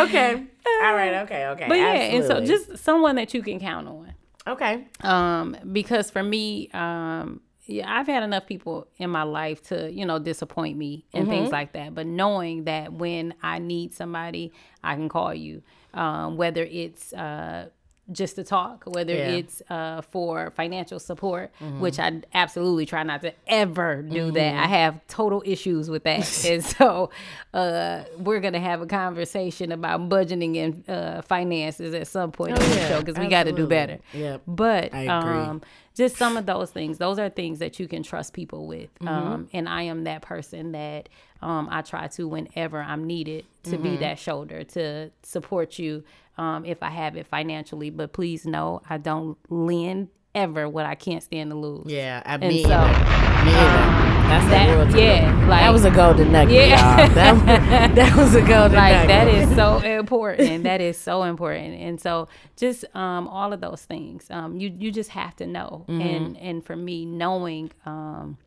okay. All right. Okay. Okay. But yeah, and so just someone that you can count on. Okay. Um, because for me, um, yeah, I've had enough people in my life to, you know, disappoint me and Mm-hmm. things like that. But knowing that when I need somebody, I can call you. Um, whether it's uh just to talk, whether Yeah. Mm-hmm. it's uh, for financial support, which I absolutely try not to ever do that. I have total issues with that. and so uh, we're going to have a conversation about budgeting and uh, finances at some point on the Oh, yeah, show because we got to do better. Yep. But um, just some of those things, those are things that you can trust people with. Mm-hmm. Um, and I am that person that um, I try to, whenever I'm needed, to be Mm-hmm. that shoulder to support you um, if I have it financially. But please know, I don't lend ever what I can't stand to lose. Yeah. I mean, so, um. That's that, yeah, like That was a golden nugget. Yeah. y'all. That, that was a golden like nugget. that is so important that is so important and so just um all of those things um you you just have to know Mm-hmm. and and for me knowing um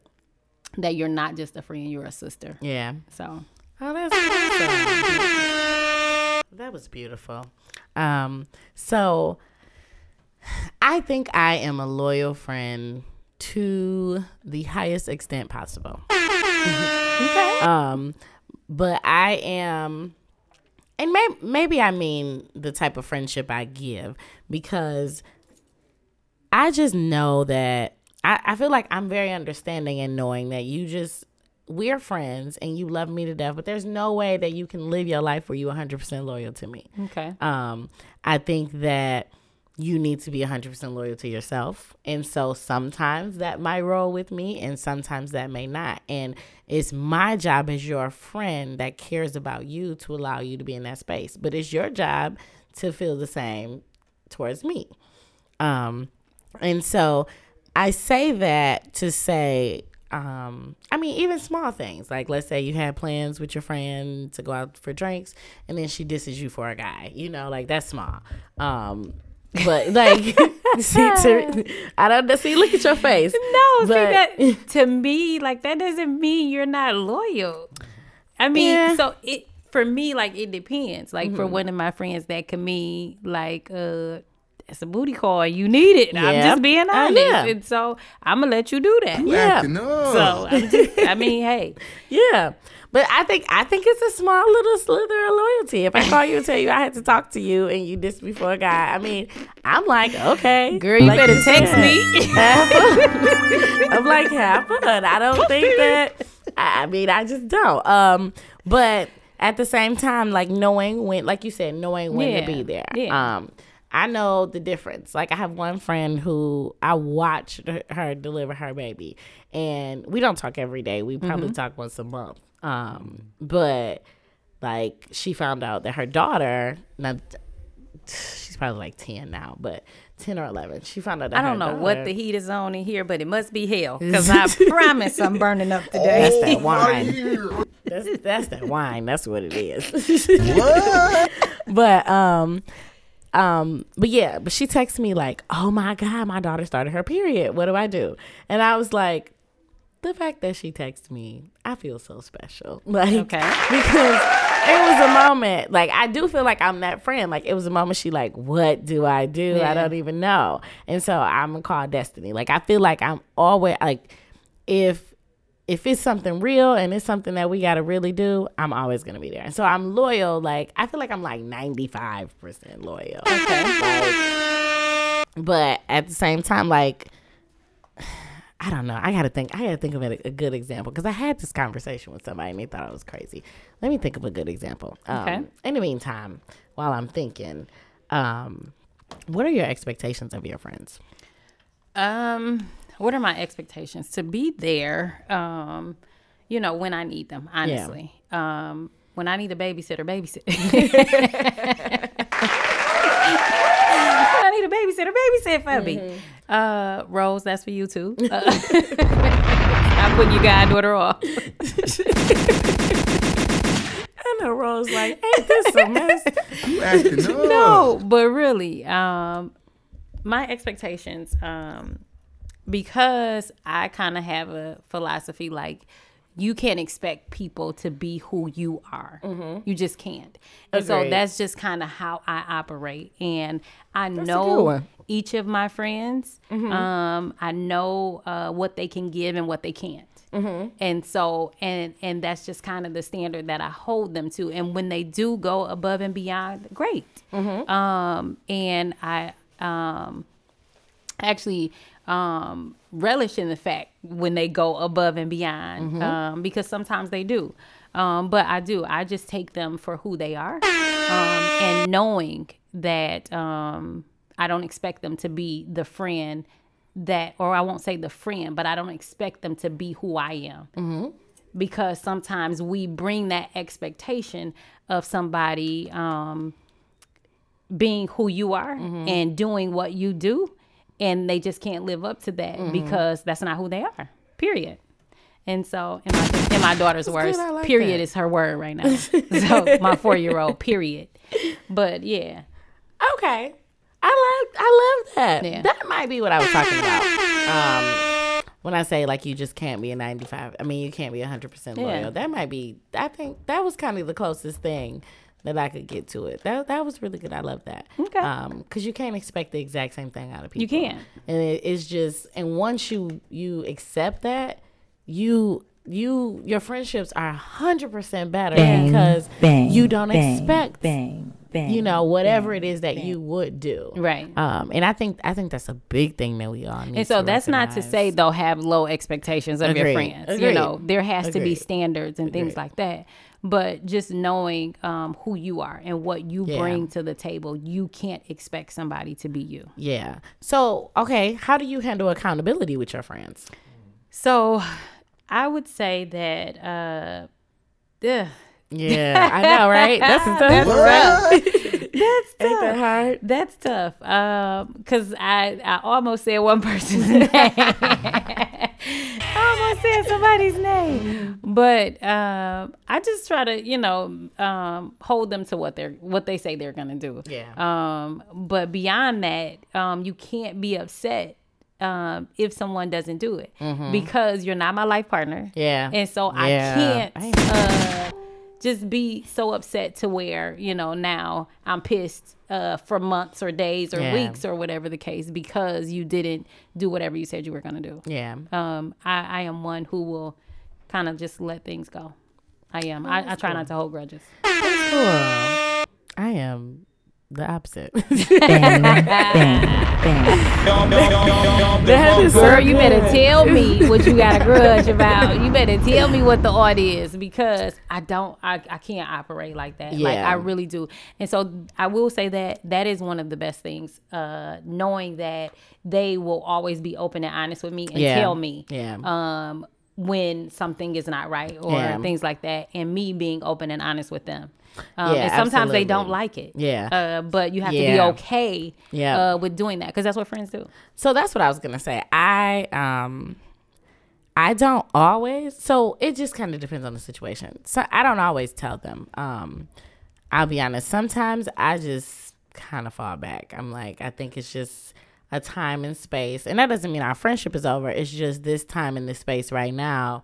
that you're not just a friend you're a sister Yeah. so Oh, that's awesome. That was beautiful. Um, so I think I am a loyal friend to the highest extent possible. Okay. Um, but I am, and may, maybe I mean the type of friendship I give because I just know that I, I feel like I'm very understanding and knowing that you just we're friends and you love me to death, but there's no way that you can live your life where you 100% loyal to me. Okay. Um, I think that you need to be 100% loyal to yourself. And so sometimes that might roll with me and sometimes that may not. And it's my job as your friend that cares about you to allow you to be in that space. But it's your job to feel the same towards me. Um, and so I say that to say, um, I mean, even small things like let's say you had plans with your friend to go out for drinks, and then she disses you for a guy. You know, like that's small. Um, but like, see, to, I don't. See, look at your face. No, But- see that to me, like that doesn't mean you're not loyal. I mean, Yeah. Mm-hmm. so it for me, like it depends. Like for one of my friends, that can mean like uh it's a booty call. You need it. And I'm just being Uh, honest, yeah. and so I'm gonna let you do that. Yeah. Acting up. So I'm just, I mean, hey, Yeah. But I think I think it's a small little slither of loyalty. If I call you and tell you I had to talk to you and you dissed me for a guy, I mean, I'm like, okay, girl, you Like better you text said. me. I'm like, have fun. I don't think that. I I mean, I just don't. Um, but at the same time, like knowing when, like you said, knowing when Yeah, to be there. yeah. Um, I know the difference. Like I have one friend who I watched her deliver her baby, and we don't talk every day. We probably Mm-hmm. talk once a month. Um, but like she found out that her daughter, now she's probably like ten now, but ten or eleven, she found out that I don't her know what the heat is on in here, but it must be hell because I promise I'm burning up today. That's that wine. That's that's that wine. That's what it is. What? but um um but yeah, but she texted me like, "Oh my god, my daughter started her period. What do I do?" And I was like, the fact that she texted me, I feel so special. Like Okay. because it was a moment like I do feel like I'm that friend. Like it was a moment she like, "What do I do? Yeah. I don't even know." And so I'm gonna call destiny. Like I feel like I'm always like if if it's something real and it's something that we got to really do, I'm always going to be there. And so I'm loyal. Like, I feel like I'm like 95% loyal. Okay. Like, but at the same time, like, I don't know. I got to think, I got to think of a, a good example because I had this conversation with somebody and they thought I was crazy. Let me think of a good example. Um, Okay. In the meantime, while I'm thinking, um, what are your expectations of your friends? Um, what are my expectations? To be there, um, you know, when I need them, honestly. Um, when I need a babysitter, babysit. when I need a babysitter, babysit for me. Uh, Rose, that's for you too. Uh, I'm putting your goddaughter off. I know Rose like, ain't this a mess? You acting up. no, but really, um, my expectations, um, because I kind of have a philosophy like you can't expect people to be who you are. You just can't. And so that's just kind of how I operate. And I good know each of my friends. Um, I know uh, what they can give and what they can't. And so, and and that's just kind of the standard that I hold them to. And when they do go above and beyond, great. Um, and I um, actually um, relish in the fact when they go above and beyond um, because sometimes they do. Um, but I do. I just take them for who they are, um, and knowing that um, I don't expect them to be the friend that, or I won't say the friend, but I don't expect them to be who I am because sometimes we bring that expectation of somebody um, being who you are and doing what you do, and they just can't live up to that because that's not who they are. Period. And so, in my, in my daughter's words, like period that. is her word right now. so, my four year old, period. But yeah, Okay. I love I love that. Yeah. That might be what I was talking about. Um when I say like you just can't be a 95. I mean you can't be 100% loyal. Yeah. That might be I think that was kind of the closest thing that I could get to it. That that was really good. I love that. Okay. Um, because you can't expect the exact same thing out of people. You can't. and it, it's just and once you you accept that, you you your friendships are hundred percent better Bang, because bang, you don't bang, expect bang, bang. you know whatever it is that you would do. Right. Um, and I think I think that's a big thing that we all need. And so that's not to recognize. say though have low expectations of your Agreed. friends. You know, there has to be standards and things like that. But just knowing um, who you are and what you Yeah. bring to the table, you can't expect somebody to be you. Yeah. So okay, how do you handle accountability with your friends? So I would say that uh ugh, Yeah, I know, right? That's That's tough. rough. That's Ain't that tough. hard? That's tough. Um, cause I I almost said one person's name. I almost said somebody's name, but um, I just try to you know um, hold them to what they're what they say they're gonna do. Yeah. Um, but beyond that, um, you can't be upset um, if someone doesn't do it because you're not my life partner. Yeah. And so Yeah. I can't uh, just be so upset to where, you know, now I'm pissed uh, for months or days or Yeah. weeks or whatever the case because you didn't do whatever you said you were going to do. Yeah. Um, I, I am one who will kind of just let things go. I am. I, I try not to hold grudges. Cool. I am the opposite. bang, bang, bang. that is Girl, you better tell me what you got a grudge about. You better tell me what the art is because I don't, I, I can't operate like that. Like Yeah. I really do. And so I will say that that is one of the best things, uh, knowing that they will always be open and honest with me and Yeah. tell me. Yeah. Um, when something is not right or Yeah. things like that, and me being open and honest with them. Um, Yeah, and sometimes they don't like it. Yeah. Uh, but you have to be okay Yeah. uh, with doing that because that's what friends do. So that's what I was gonna say. I um I don't always so it just kind of depends on the situation. So I don't always tell them. Um I'll be honest, sometimes I just kind of fall back. I'm like, I think it's just a time and space. And that doesn't mean our friendship is over. It's just this time and this space right now.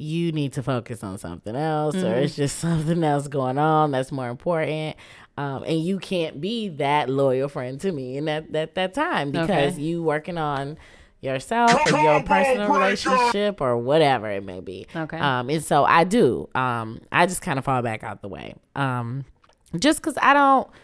You need to focus on something else, or it's just something else going on that's more important. Um, and you can't be that loyal friend to me in that that, that time because Okay. you working on yourself or your personal relationship or whatever it may be. Okay. Um, and so I do. Um, I just kind of fall back out the way. Um, just because I don't.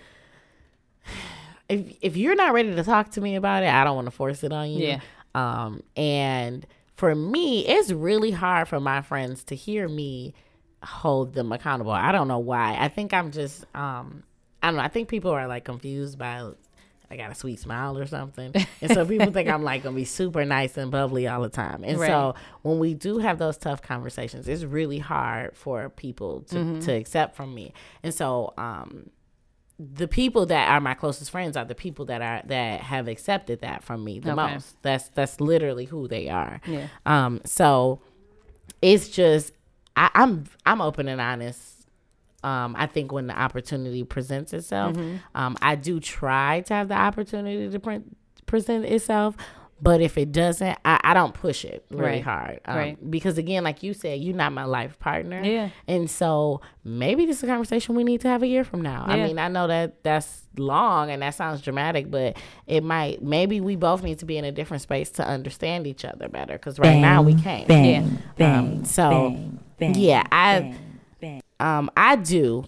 If if you're not ready to talk to me about it, I don't want to force it on you. Yeah. Um, and for me, it's really hard for my friends to hear me hold them accountable. I don't know why. I think I'm just um I don't know. I think people are like confused by I got a sweet smile or something. And so people think I'm like gonna be super nice and bubbly all the time. And so when we do have those tough conversations, it's really hard for people to, to accept from me. And so um the people that are my closest friends are the people that are that have accepted that from me the Okay. most. That's that's literally who they are. Yeah. Um. So it's just I, I'm I'm open and honest. Um, I think when the opportunity presents itself, Mm-hmm. um, I do try to have the opportunity to pre- present itself. But if it doesn't, I, I don't push it really Right. hard. Um, Right. Because again, like you said, you're not my life partner. Yeah. And so maybe this is a conversation we need to have a year from now. I mean, I know that that's long and that sounds dramatic, but it might, maybe we both need to be in a different space to understand each other better. Because right now we can't. Bang, Yeah. bang, Um, so, bang, bang, yeah, I- bang, bang. Um, I do.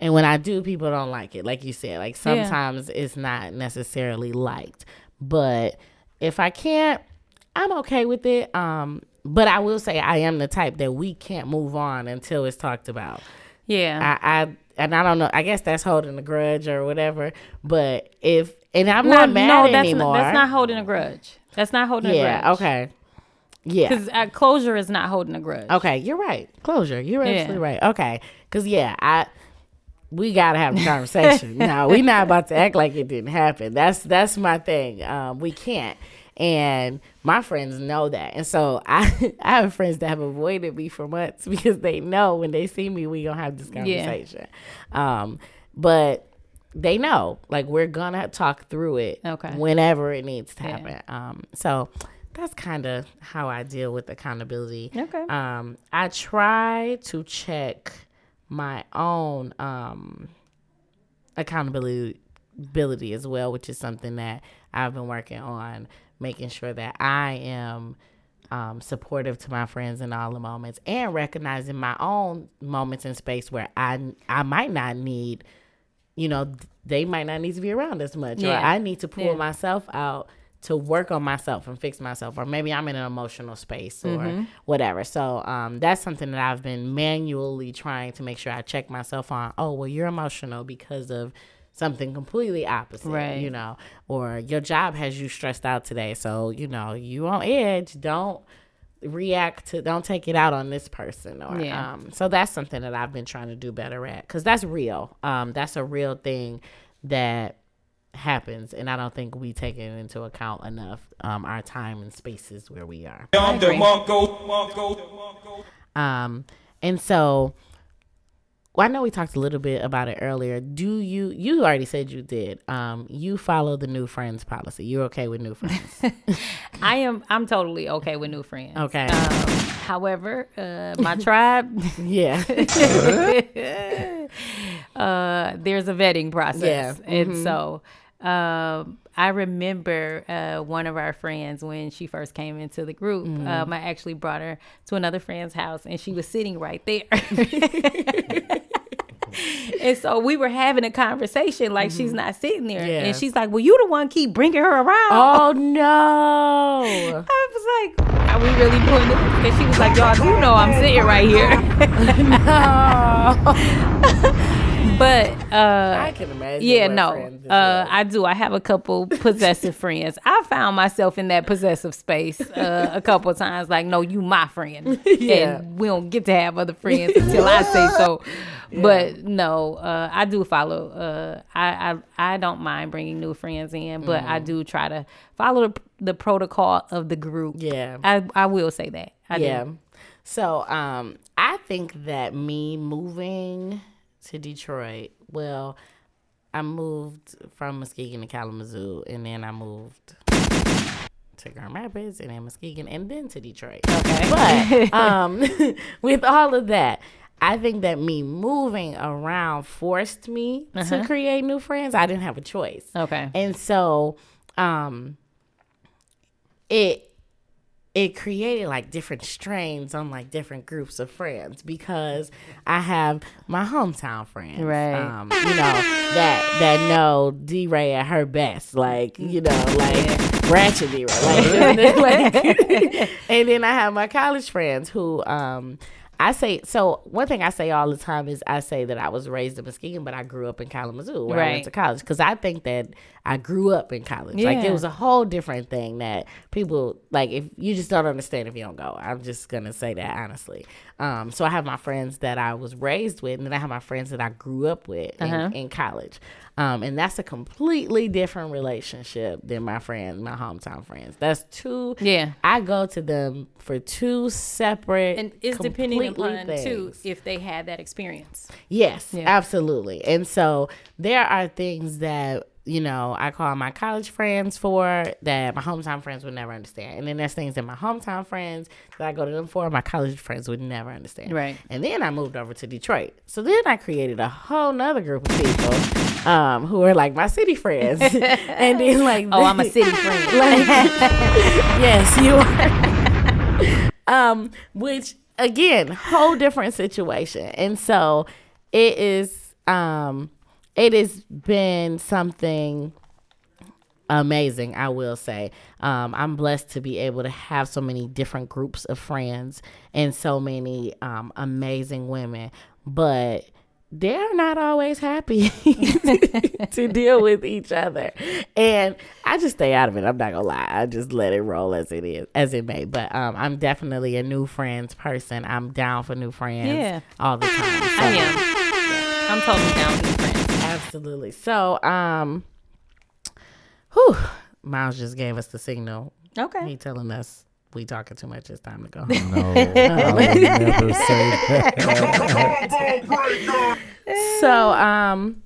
And when I do, people don't like it. Like you said, like Yeah. sometimes it's not necessarily liked. But if I can't, I'm okay with it. Um, but I will say I am the type that we can't move on until it's talked about. Yeah. I, I and I don't know. I guess that's holding a grudge or whatever. But if and I'm Well, not mad no, that's anymore. Not, that's not holding a grudge. That's not holding a yeah. grudge. Okay. Yeah. Because uh, closure is not holding a grudge. Okay, you're right. Closure. You're Yeah. right. Okay, because yeah, I we gotta have a conversation. no, we not about to act like it didn't happen. That's that's my thing. Um, we can't. And my friends know that, and so I I have friends that have avoided me for months because they know when they see me, we gonna have this conversation. Yeah. Um, but they know like we're gonna talk through it Okay. whenever it needs to happen. Yeah. Um, so that's kind of how I deal with accountability. Okay. Um, I try to check my own um accountability ability as well, which is something that I've been working on, making sure that I am um, supportive to my friends in all the moments and recognizing my own moments in space where I I might not need, you know, they might not need to be around as much, or I need to pull Yeah. myself out to work on myself and fix myself, or maybe I'm in an emotional space or whatever. So um, that's something that I've been manually trying to make sure I check myself on. Oh, well, you're emotional because of something completely opposite, Right. you know, or your job has you stressed out today. So, you know, you on edge. Don't react to, don't take it out on this person. Or, Yeah. um, so that's something that I've been trying to do better at because that's real. Um, that's a real thing that happens. And I don't think we take it into account enough, um, our time and spaces where we are. I agree. Um, and so, well, I know we talked a little bit about it earlier. Do you? You already said you did. Um, you follow the new friends policy. You're okay with new friends? I am. I'm totally okay with new friends. Okay. Um, however, uh, my tribe, yeah. uh, there's a vetting process, Yeah. and so um, I remember uh, one of our friends when she first came into the group. Um, I actually brought her to another friend's house, and she was sitting right there. And so we were having a conversation like she's not sitting there. Yeah. And she's like, Well, you the one keep bringing her around. oh no. I was like, Are we really doing this? And she was like, Y'all do know I'm sitting right here. but uh I can imagine. yeah, no. Uh. I do. I have a couple possessive friends. I found myself in that possessive space uh, a couple of times. Like, no, you my friend, Yeah. and we don't get to have other friends until I say so. But no, uh, I do follow. Uh, I, I I don't mind bringing new friends in, but I Mm-hmm. do try to follow the, the protocol of the group. Yeah. I I will say that. I yeah. do. So um, I think that me moving to Detroit, well, I moved from Muskegon to Kalamazoo, and then I moved to Grand Rapids, and then Muskegon, and then to Detroit. Okay. But um, with all of that, I think that me moving around forced me to create new friends. I didn't have a choice. Okay. And so um it it created like different strains on like different groups of friends because I have my hometown friends, Right. Um, you know that that know D Ray at her best, like you know, like ratchet D Ray, like, like and then I have my college friends who um. I say so. One thing I say all the time is I say that I was raised in Muskegon, but I grew up in Kalamazoo where I went to college because I think that I grew up in college. Like it was a whole different thing that people like. If you just don't understand if you don't go, I'm just gonna say that honestly. Um, so I have my friends that I was raised with, and then I have my friends that I grew up with Uh-huh. in college. Um, and that's a completely different relationship than my friends, my hometown friends. That's two. Yeah. I go to them for two separate And it's depending upon too if they had that experience. Yes, Yeah. absolutely. And so there are things that, you know, I call my college friends for that my hometown friends would never understand. And then there's things that my hometown friends that I go to them for, my college friends would never understand. Right. And then I moved over to Detroit. So then I created a whole nother group of people um, who are like my city friends. and then like Oh, I'm a city friend. like, yes, you are. um, which again, whole different situation. And so it is um it has been something amazing, I will say. Um, I'm blessed to be able to have so many different groups of friends and so many um, amazing women, but they're not always happy to deal with each other. And I just stay out of it. I'm not gonna lie. I just let it roll as it is, as it may. But um, I'm definitely a new friends person. I'm down for new friends Yeah. all the time. So- I am. I'm totally down with new friends. Absolutely. So, um, whew, Miles just gave us the signal. Okay. He telling us we talking too much. It's time to go. No, I never say that. so, um,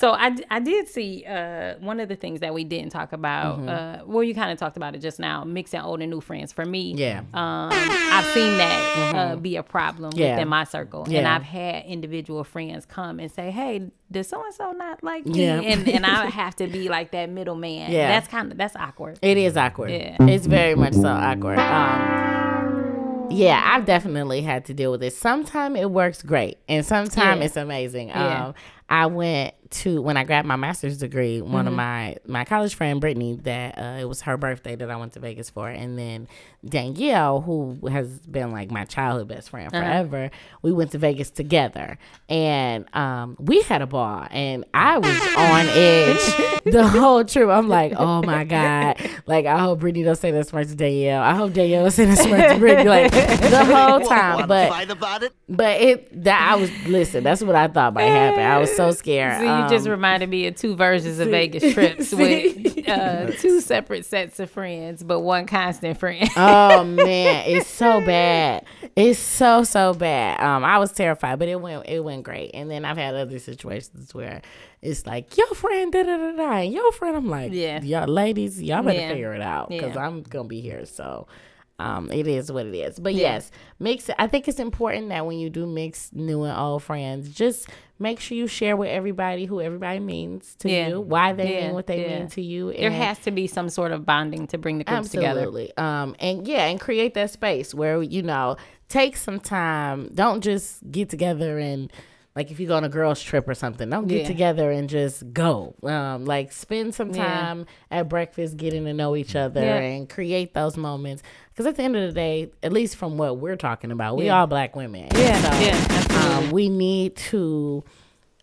So I, I did see uh, one of the things that we didn't talk about. Mm-hmm. Uh, well, you kind of talked about it just now, mixing old and new friends. For me, Yeah. um, I've seen that uh, be a problem Yeah. within my circle, yeah. and I've had individual friends come and say, "Hey, does so and so not like me?" Yeah. And and I have to be like that middleman. Yeah. that's kind of that's awkward. It is awkward. Yeah. It's very much so awkward. Um, yeah, I've definitely had to deal with it. Sometimes it works great, and sometimes Yeah. it's amazing. Um, I went to when I grabbed my master's degree. One Mm-hmm. of my my college friend Brittany, that uh, it was her birthday that I went to Vegas for, and then Danielle, who has been like my childhood best friend Uh-huh. forever. We went to Vegas together, and um, we had a ball, and I was on edge the whole trip. I'm like, oh my god, like I hope Brittany don't say that smart to Danielle. I hope Danielle don't say that smart to Brittany, like the whole time. But about it? but it that I was listen. That's what I thought might happen. I was so scared. You just Um, reminded me of two versions of Vegas trips with uh, two separate sets of friends, but one constant friend. oh man, it's so bad. It's so so bad. Um, I was terrified, but it went it went great. And then I've had other situations where it's like your friend da da da da, and your friend. I'm like, Yeah. y'all ladies, y'all better Yeah. figure it out because Yeah. I'm gonna be here. So. Um, it is what it is. But Yeah. yes, mix. I think it's important that when you do mix new and old friends, just make sure you share with everybody who everybody means to Yeah. you, why they Yeah. mean what they mean to you. there has to be some sort of bonding to bring the groups together. Absolutely. Um, and yeah, and create that space where you know take some time. Don't just get together and like if you go on a girls trip or something, don't get Yeah. together and just go. Um, like spend some Yeah. time at breakfast getting to know each other Yeah. and create those moments. Because at the end of the day, at least from what we're talking about, we Yeah. all black women. Yeah, So, yeah, um, we need to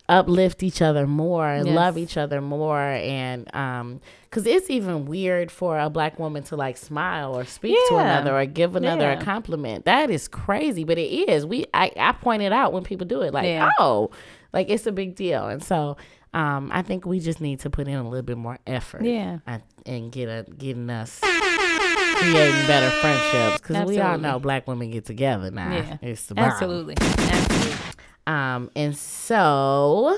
uplift each other more and Yes. love each other more and um because it's even weird for a black woman to like smile or speak to another or give another a compliment that is crazy but it is we i i point it out when people do it like Yeah. oh like it's a big deal and so um i think we just need to put in a little bit more effort Yeah. and get a getting us creating better friendships because we all know black women get together now Yeah. it's the bomb. Absolutely. Absolutely. Um, and so,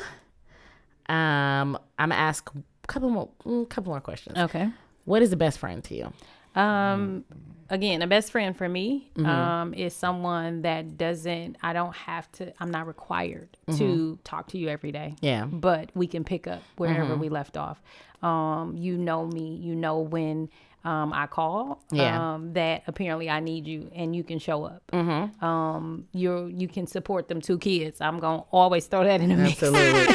um, I'm gonna ask a couple more, mm, couple more questions. Okay. What is the best friend to you? Um, again, a best friend for me Mm-hmm. um, is someone that doesn't. I don't have to. I'm not required to talk to you every day. Mm-hmm. Yeah. But we can pick up wherever Mm-hmm. we left off. Um, you know me. You know when um, I call. Yeah. Um, that apparently I need you, and you can show up. Mm-hmm. Um, you you can support them two kids. I'm gonna always throw that in the mix. Absolutely.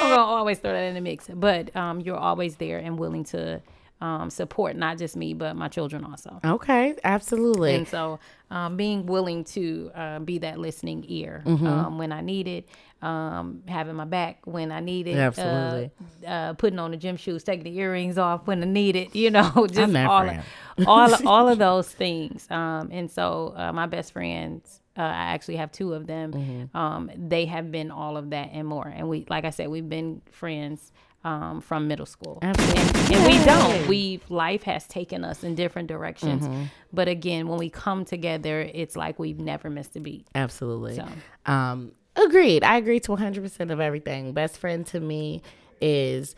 I'm gonna always throw that in the mix. But um, you're always there and willing to um, support not just me but my children also. okay. Absolutely. And so, um, being willing to uh, be that listening ear Mm-hmm. um, when I need it, um, having my back when I need it, Absolutely. uh, uh, putting on the gym shoes, taking the earrings off when I need it, you know, just all of, all all of those things. Um, and so, uh, my best friends. Uh, I actually have two of them. Mm-hmm. Um, they have been all of that and more. And we, like I said, we've been friends um, from middle school. Absolutely. And we don't. We've life has taken us in different directions. Mm-hmm. But again, when we come together, it's like we've never missed a beat. Absolutely. So. Um, agreed. I agree to 100% of everything. Best friend to me is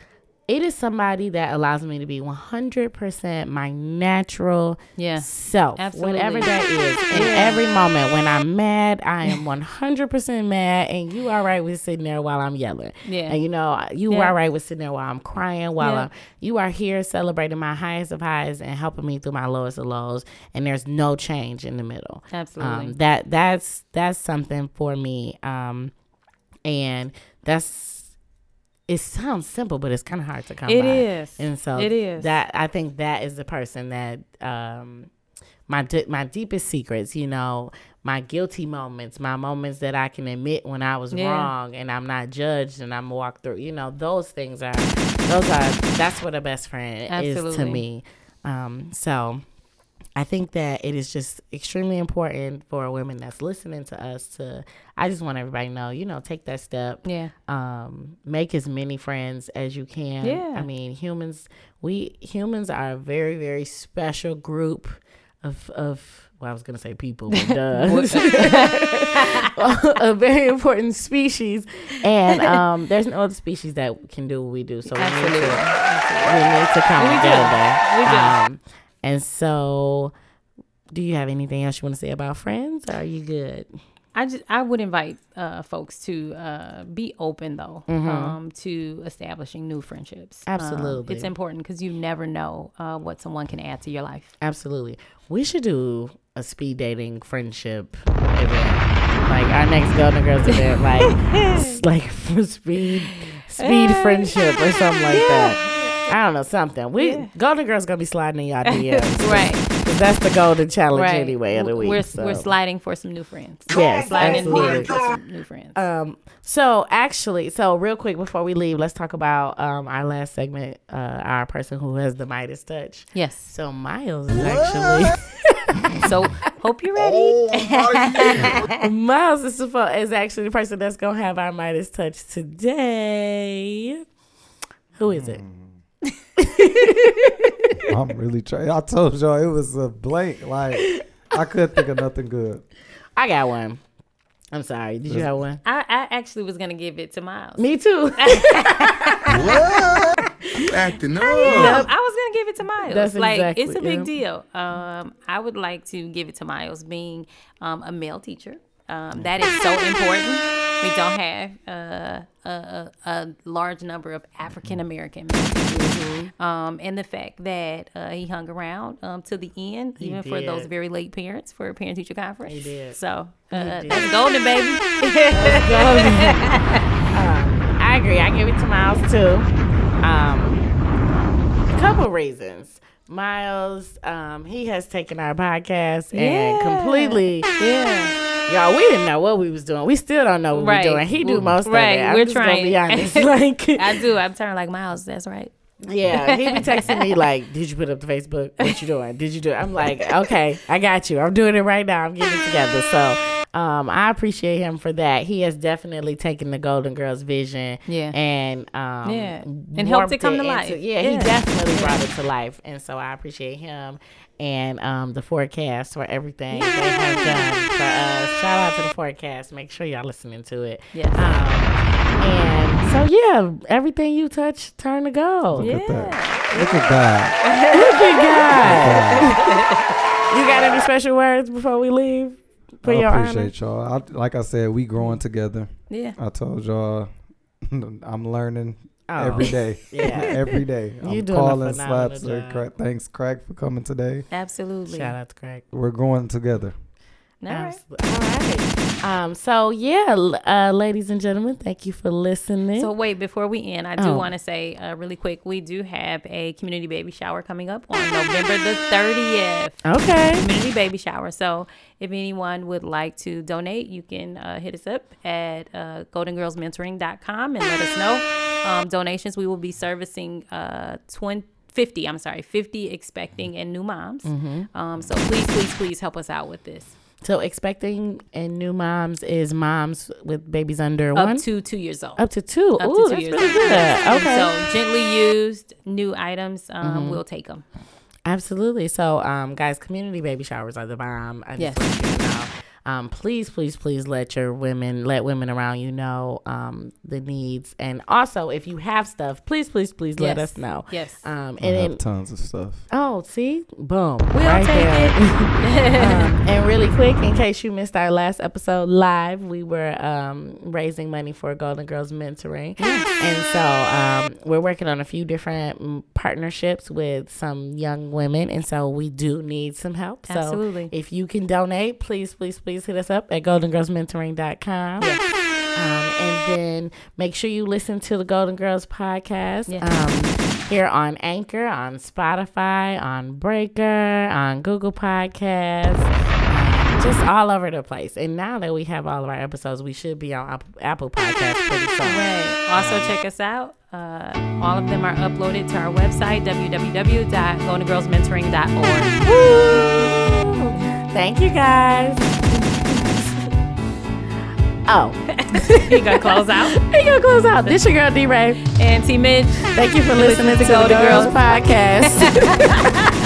it is somebody that allows me to be 100% my natural Yeah. self, Absolutely. whatever that is. In every moment, when I'm mad, I am 100% mad, and you are right with sitting there while I'm yelling. Yeah. And you know, you Yeah. are right with sitting there while I'm crying, while Yeah. I'm, you are here celebrating my highest of highs and helping me through my lowest of lows, and there's no change in the middle. Absolutely. Um, that that's that's something for me. Um, and that's it sounds simple, but it's kind of hard to come It by. is. and so It is. that I think that is the person that um my my deepest secrets, you know, my guilty moments, my moments that I can admit when I was Yeah. wrong and I'm not judged and I'm walked through, you know, those things are those are that's what a best friend is to me. Um, so I think that it is just extremely important for a women that's listening to us to I just want everybody to know, you know, take that step yeah. um make as many friends as you can Yeah. i mean humans we humans are a very very special group of of well, I was gonna say people, but duh. a very important species, and um, there's no other species that can do what we do. So we need Absolutely. to, we need to come We do. together. We do. Um, and so, do you have anything else you want to say about friends? Or are you good? I just I would invite uh, folks to uh, be open though um, to establishing new friendships. Um, Absolutely. it's important because you never know uh, what someone can add to your life. Absolutely. We should do a speed dating friendship event. Like our next Golden Girls event, like like for speed speed friendship or something like that. I don't know, something. We Golden Girls gonna be sliding in y'all DMs. Right, 'Cause That's the golden challenge right. anyway of the week. We're so. we're sliding for some new friends. Yes, sliding absolutely. DMs for some new friends. Um, so actually, so real quick before we leave, let's talk about um our last segment, uh, our person who has the Midas touch. yes. So Miles is actually So hope you're ready. Oh, Miles is, supposed, is actually the person that's gonna have our Midas touch today. Who is it? I'm really trying. I told y'all it was a blank. Like I couldn't think of nothing good. I got one. I'm sorry. Did you have one? I, I actually was gonna give it to Miles. Me too. what? You acting up. Yep, I was gonna give it to Miles. That's like exactly- it's a big yeah. deal. Um, I would like to give it to Miles, being um, a male teacher. Um, that is so important. We don't have uh, a, a, large number of African American teachers, Mm-hmm. um, and the fact that uh, he hung around um, to the end, even for those very late parents for a parent teacher conference. He did. So uh, did. that's golden, baby. I agree. I give it to Miles too. Um, a couple reasons. Miles, um, he has taken our podcast and completely, yeah. y'all. We didn't know what we was doing. We still don't know what Right. we're doing. He do most Right. of it. I'm We're just gonna be honest. Like, I do. I'm turning like Miles. That's right. Yeah, he be texting me like, "Did you put up the Facebook? What you doing? Did you do?" it? I'm like, "Okay, I got you. I'm doing it right now. I'm getting it together." So, um, I appreciate him for that. He has definitely taken the Golden Girls vision, Yeah. and um, Yeah. And helped it warped come to into- life. Yeah, he definitely brought it to life, and so I appreciate him and um the forecast for everything they have done for us. Shout out to the forecast. Make sure y'all listening to it. Yes. Um, and so yeah, everything you touch turn to gold. Look Yeah. at that. Look at God. Look at God. you got any special words before we leave? For I your honor? appreciate y'all. I, like I said, we growing together. Yeah. I told y'all I'm learning Oh, every day. yeah. every day. You I'm doing calling phenomenal slaps. or job. Cra- Thanks, Craig, for coming today. Absolutely. Shout out to Craig. We're going together. All right. Absolutely. All right. Um, so yeah, uh, ladies and gentlemen, thank you for listening. So wait, before we end, I do Oh. want to say uh, really quick, we do have a community baby shower coming up on November the 30th. okay. Community baby shower. So if anyone would like to donate, you can uh, hit us up at uh, goldengirlsmentoring.com and let us know. Um, donations, we will be servicing uh, 20. 50, I'm sorry, 50 expecting and new moms. Um, so please, please, please help us out with this. So expecting and new moms is moms with babies under Up one, to two years old. up to two. Up Ooh, to two years old. good. Okay. So gently used new items, um, we'll take them. Absolutely. So, um, guys, community baby showers are the bomb. I Yes. Um, please, please, please let your women, let women around you know um, the needs, and also if you have stuff, please, please, please let Yes. us know. Yes. Um, I and have then, tons of stuff. oh, see, boom, We'll right take there. it. um, and really quick, in case you missed our last episode live, we were um, raising money for Golden Girls Mentoring. And so um, we're working on a few different mm, partnerships with some young women. And so we do need some help. So Absolutely. if you can donate, please, please, please hit us up at goldengirlsmentoring.com. Um, and then make sure you listen to the Golden Girls podcast Yeah. um, here on Anchor, on Spotify, on Breaker, on Google Podcasts, um, just all over the place. And now that we have all of our episodes, we should be on Apple, Apple Podcasts pretty soon. Right. Also, check us out. Uh, all of them are uploaded to our website, www.goldengirlsmentoring.org. Woo! Thank you guys. Oh, he gonna close out? he gonna close out. This your girl D Ray. And T Midge. Thank you for listening to the Girls Girls. podcast.